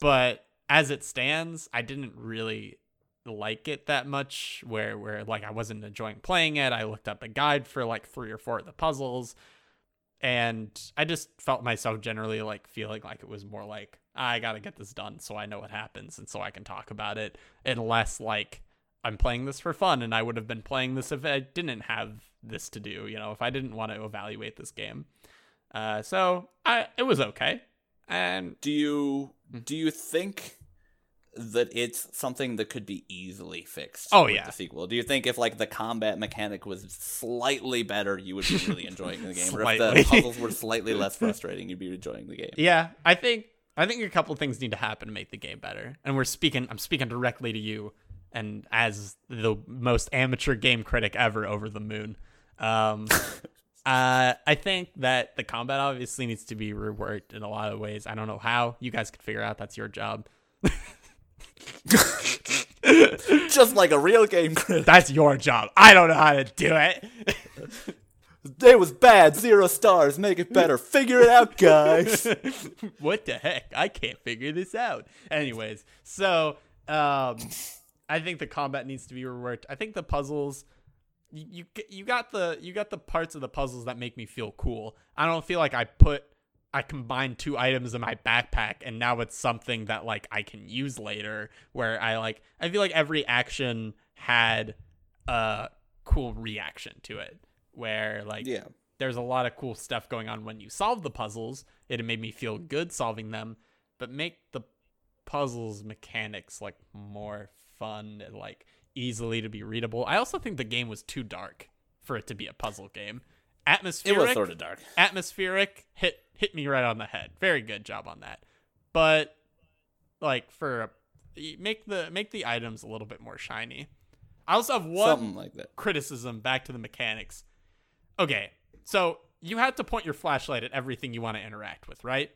but as it stands, I didn't really like it that much. Where where like I wasn't enjoying playing it. I looked up a guide for like three or four of the puzzles, and I just felt myself generally like feeling like it was more like I gotta get this done so I know what happens and so I can talk about it, and less like I'm playing this for fun and I would have been playing this if I didn't have this to do, you know, if I didn't want to evaluate this game. Uh, so I it was okay. And Do you do you think that it's something that could be easily fixed? Oh, yeah. the sequel. Do you think if like the combat mechanic was slightly better, you would be really enjoying the game, or if the puzzles were slightly less frustrating, you'd be enjoying the game? yeah, I think I think a couple things need to happen to make the game better. And we're speaking I'm speaking directly to you and as the most amateur game critic ever over the moon. Um Uh, I think that the combat obviously needs to be reworked in a lot of ways. I don't know how. You guys could figure out. That's your job. Just like a real game critic. That's your job. I don't know how to do it. It was bad, zero stars. Make it better. Figure it out, guys. what the heck? I can't figure this out. Anyways, so um, I think the combat needs to be reworked. I think the puzzles. You, you you got the you got the parts of the puzzles that make me feel cool. I don't feel like I put I combined two items in my backpack and now it's something that like I can use later where I like I feel like every action had a cool reaction to it where like yeah. there's a lot of cool stuff going on when you solve the puzzles. It made me feel good solving them, but make the puzzles mechanics like more fun and like easily to be readable. I also think the game was too dark for it to be a puzzle game. Atmospheric It was sort of dark. atmospheric hit hit me right on the head. Very good job on that. But like for a, make the make the items a little bit more shiny. I also have one Something like that. criticism back to the mechanics. Okay, so you had to point your flashlight at everything you want to interact with, right?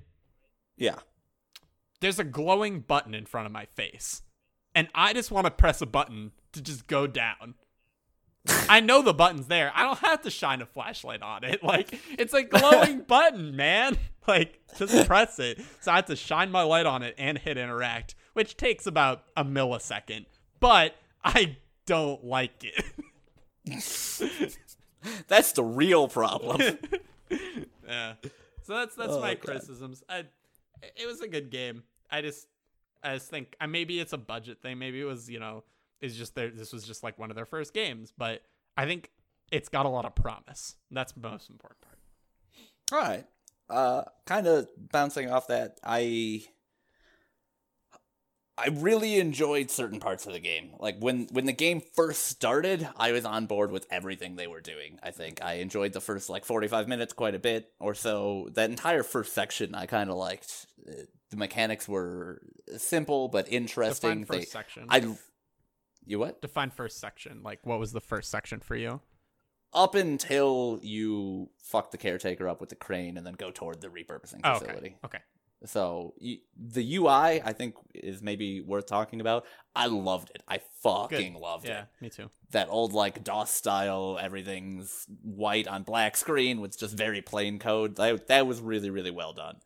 Yeah. There's a glowing button in front of my face, and I just want to press a button to just go down. I know the button's there. I don't have to shine a flashlight on it. Like it's a glowing button, man. Like just press it. So I have to shine my light on it and hit interact, which takes about a millisecond. But I don't like it. That's the real problem. yeah. So that's that's Oh, my God. criticisms. I, it was a good game. I just I just think uh, maybe it's a budget thing. Maybe it was you know it's just their this was just like one of their first games. But I think it's got a lot of promise. That's the most important part. All right. Uh, kind of bouncing off that, I I really enjoyed certain parts of the game. Like when when the game first started, I was on board with everything they were doing. I think I enjoyed the first like 45 minutes quite a bit or so. That entire first section I kind of liked. The mechanics were simple but interesting. Define first They- section. I You what? Define first section. Like what was the first section for you? Up until you fuck the caretaker up with the crane and then go toward the repurposing Oh, facility. okay. Okay. So the UI, I think, is maybe worth talking about. I loved it. I fucking Good. loved Yeah, it. Yeah, me too. That old like DOS style, everything's white on black screen with just very plain code. That that was really really well done.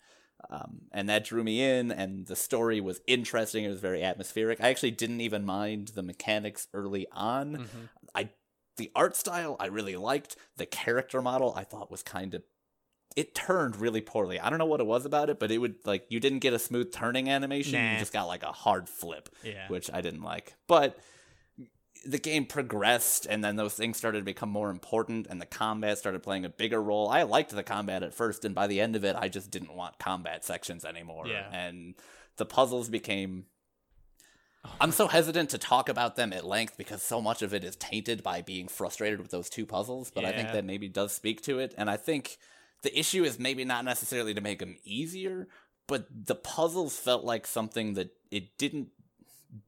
Um, and that drew me in, and the story was interesting. It was very atmospheric. I actually didn't even mind the mechanics early on. Mm-hmm. I the art style I really liked. The character model I thought was kind of it turned really poorly. I don't know what it was about it, but it would like you didn't get a smooth turning animation. Nah. You just got like a hard flip, Yeah. which I didn't like. But the game progressed and then those things started to become more important and the combat started playing a bigger role. I liked the combat at first and by the end of it I just didn't want combat sections anymore. Yeah. And the puzzles became oh, I'm so hesitant to talk about them at length because so much of it is tainted by being frustrated with those two puzzles, but I think that maybe does speak to it and I think the issue is maybe not necessarily to make them easier, but the puzzles felt like something that it didn't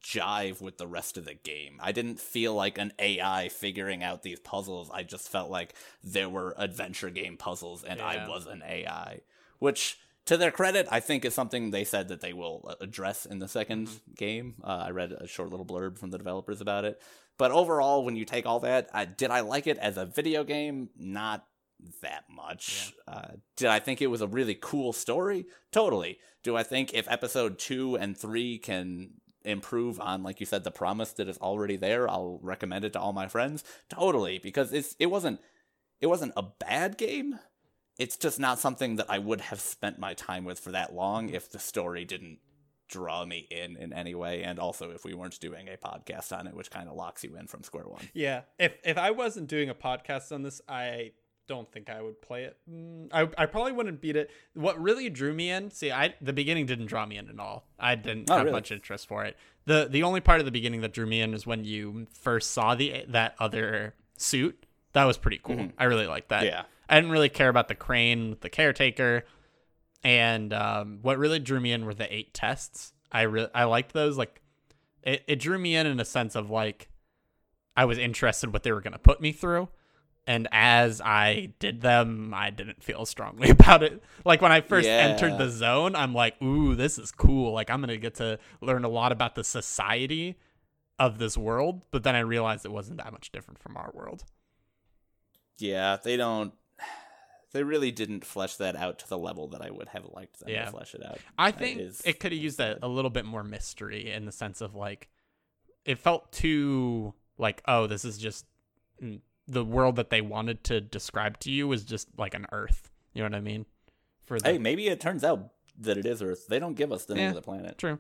jive with the rest of the game. I didn't feel like an AI figuring out these puzzles. I just felt like there were adventure game puzzles and I was an AI, which to their credit, I think is something they said that they will uh, address in the 2nd game. Uh, I read a short little blurb from the developers about it. But overall, when you take all that, did I like it as a video game? Not that much. Uh, did I think it was a really cool story? Totally. Do I think if episode two and three can improve on, like you said, the promise that is already there, I'll recommend it to all my friends? Totally, because it's it wasn't it wasn't a bad game. It's just not something that I would have spent my time with for that long if the story didn't draw me in in any way and also if we weren't doing a podcast on it which kind of locks you in from square one Yeah. If if I wasn't doing a podcast on this, I don't think I would play it. Mm, I I probably wouldn't beat it. What really drew me in, see, I the beginning didn't draw me in at all. I didn't Oh, have really? much interest for it. the The only part of the beginning that drew me in is when you first saw the that other suit. That was pretty cool. I really liked that. Yeah. I didn't really care about the crane with the caretaker, and um, what really drew me in were the eight tests. I really I liked those. Like, it, it drew me in in a sense of like I was interested what they were going to put me through. And as I did them, I didn't feel strongly about it. Like when I first entered the zone, I'm like, ooh, this is cool. Like I'm going to get to learn a lot about the society of this world. But then I realized it wasn't that much different from our world. Yeah, they don't. They really didn't flesh that out to the level that I would have liked them Yeah. to flesh it out. I think is- it could have used a, a little bit more mystery in the sense of like, it felt too like, oh, this is just mm, the world that they wanted to describe to you was just like an Earth. You know what I mean? For the Hey, maybe it turns out that it is Earth. They don't give us the name Yeah. of the planet. true.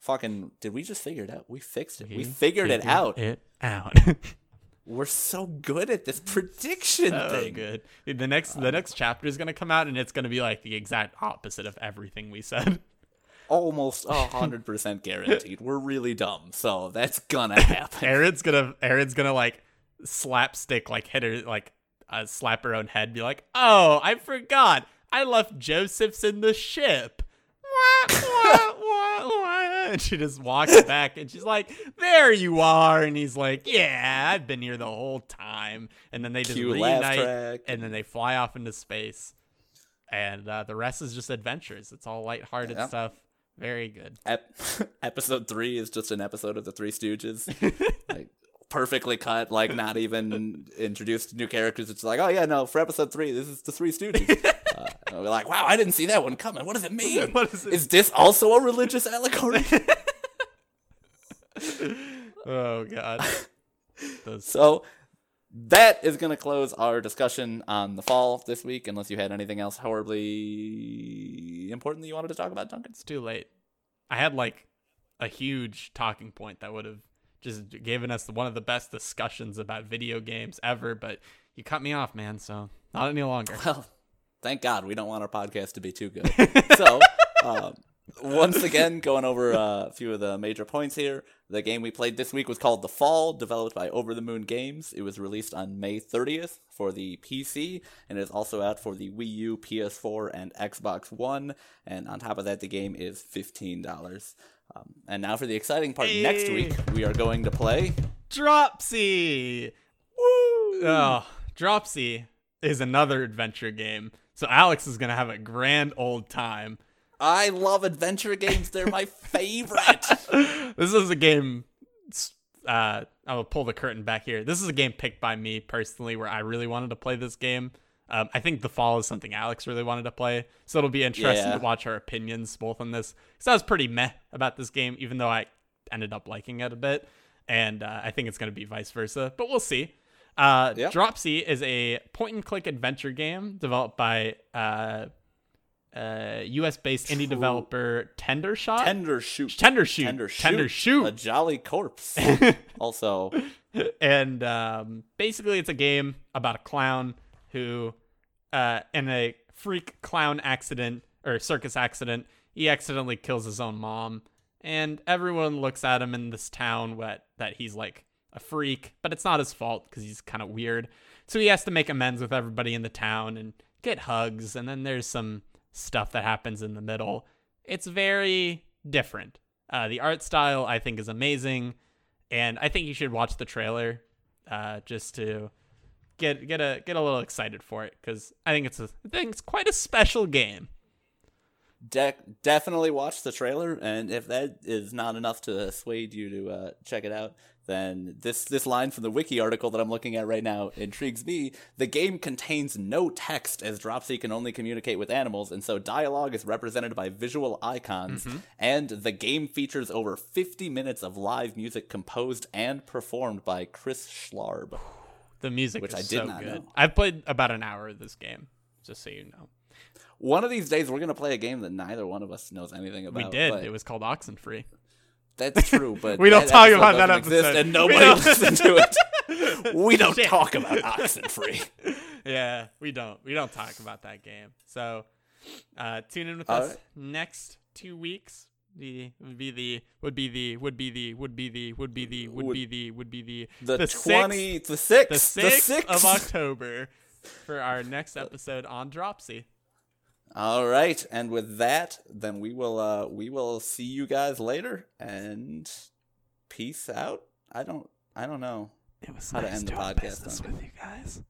Fucking, did we just figure it out? We fixed it. We, We figured it out. It out. We're so good at this prediction oh, thing. good. The next the next chapter is gonna come out and it's gonna be like the exact opposite of everything we said. Almost a hundred percent guaranteed. We're really dumb, so that's gonna happen. Arid's gonna Arid's gonna like slapstick like hit her like uh, slap her own head, be like, "Oh, I forgot. I left Josephs in the ship." And she just walks back and she's like, "There you are." And he's like, "Yeah, I've been here the whole time." And then they just Cue reunite and then they fly off into space. And uh, the rest is just adventures. It's all lighthearted Yeah. stuff. Very good. Ep- episode three is just an episode of the Three Stooges, like perfectly cut, like not even introduced new characters. It's like, oh yeah, no, for episode three, this is the Three Stooges. uh, and we're like, wow, I didn't see that one coming. What does it mean? What is it? Is this also a religious allegory? Oh god. Those so that is going to close our discussion on the fall this week. Unless you had anything else horribly important that you wanted to talk about, Duncan. it's too late. I had like a huge talking point that would have just giving us one of the best discussions about video games ever, but you cut me off, man, so not any longer. Well, thank God we don't want our podcast to be too good. so, um, once again, going over uh, a few of the major points here. The game we played this week was called The Fall, developed by Over the Moon Games. It was released on May 30th for the PC, and is also out for the Wii U, PS4, and Xbox One. And on top of that, the game is $15. Um, and now for the exciting part. Next week, we are going to play. Dropsy! Woo! Oh, Dropsy is another adventure game. So Alex is gonna have a grand old time. I love adventure games, they're my favorite. this is a game. Uh, I will pull the curtain back here. This is a game picked by me personally, where I really wanted to play this game. Um, I think The Fall is something Alex really wanted to play, so it'll be interesting Yeah. to watch our opinions both on this. Because I was pretty meh about this game, even though I ended up liking it a bit, and uh, I think it's going to be vice versa. But we'll see. Uh, Yep. Dropsy is a point-and-click adventure game developed by uh, uh, U.S.-based indie developer Tendershoot. Tender shoot. Tender shoot. Tender shoot. Tender shoot. A jolly corpse. also, and um, basically it's a game about a clown who uh, in a freak clown accident or circus accident he accidentally kills his own mom. And everyone looks at him in this town what, that he's like a freak but it's not his fault because he's kind of weird. So he has to make amends with everybody in the town and get hugs and then there's some stuff that happens in the middle. It's very different. Uh, the art style i think is amazing and I think you should watch the trailer, uh, just to get get a get a little excited for it because I think it's a I think it's quite a special game. de- definitely watch the trailer, and if that is not enough to persuade you to uh, check it out, then this this line from the wiki article that I'm looking at right now intrigues me. The game contains no text, as Dropsy can only communicate with animals, and so dialogue is represented by visual icons. And the game features over 50 minutes of live music composed and performed by Chris Schlarb. The music Which is I did so not good. know. I've played about an hour of this game, just so you know. One of these days, we're gonna play a game that neither one of us knows anything about. We did. It was called Oxenfree. That's true, but We don't talk about that episode. and We nobody don't- to it. We don't Shit. talk about Oxenfree. yeah, we don't. We don't talk about that game. So, uh, tune in with All us right. next two weeks. The would be the would be the would be the would be the would be the would be the would be the The twenty, the sixth, the sixth of October for our next episode on Dropsy. All right, and with that, then we will uh we will see you guys later, and peace out. I don't I don't know. It was How to nice end the podcast, business with you guys.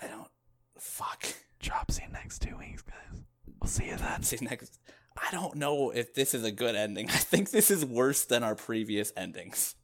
I don't. Fuck. Dropsy next two weeks, guys. We'll see you then. See you next. I don't know if this is a good ending. I think this is worse than our previous endings.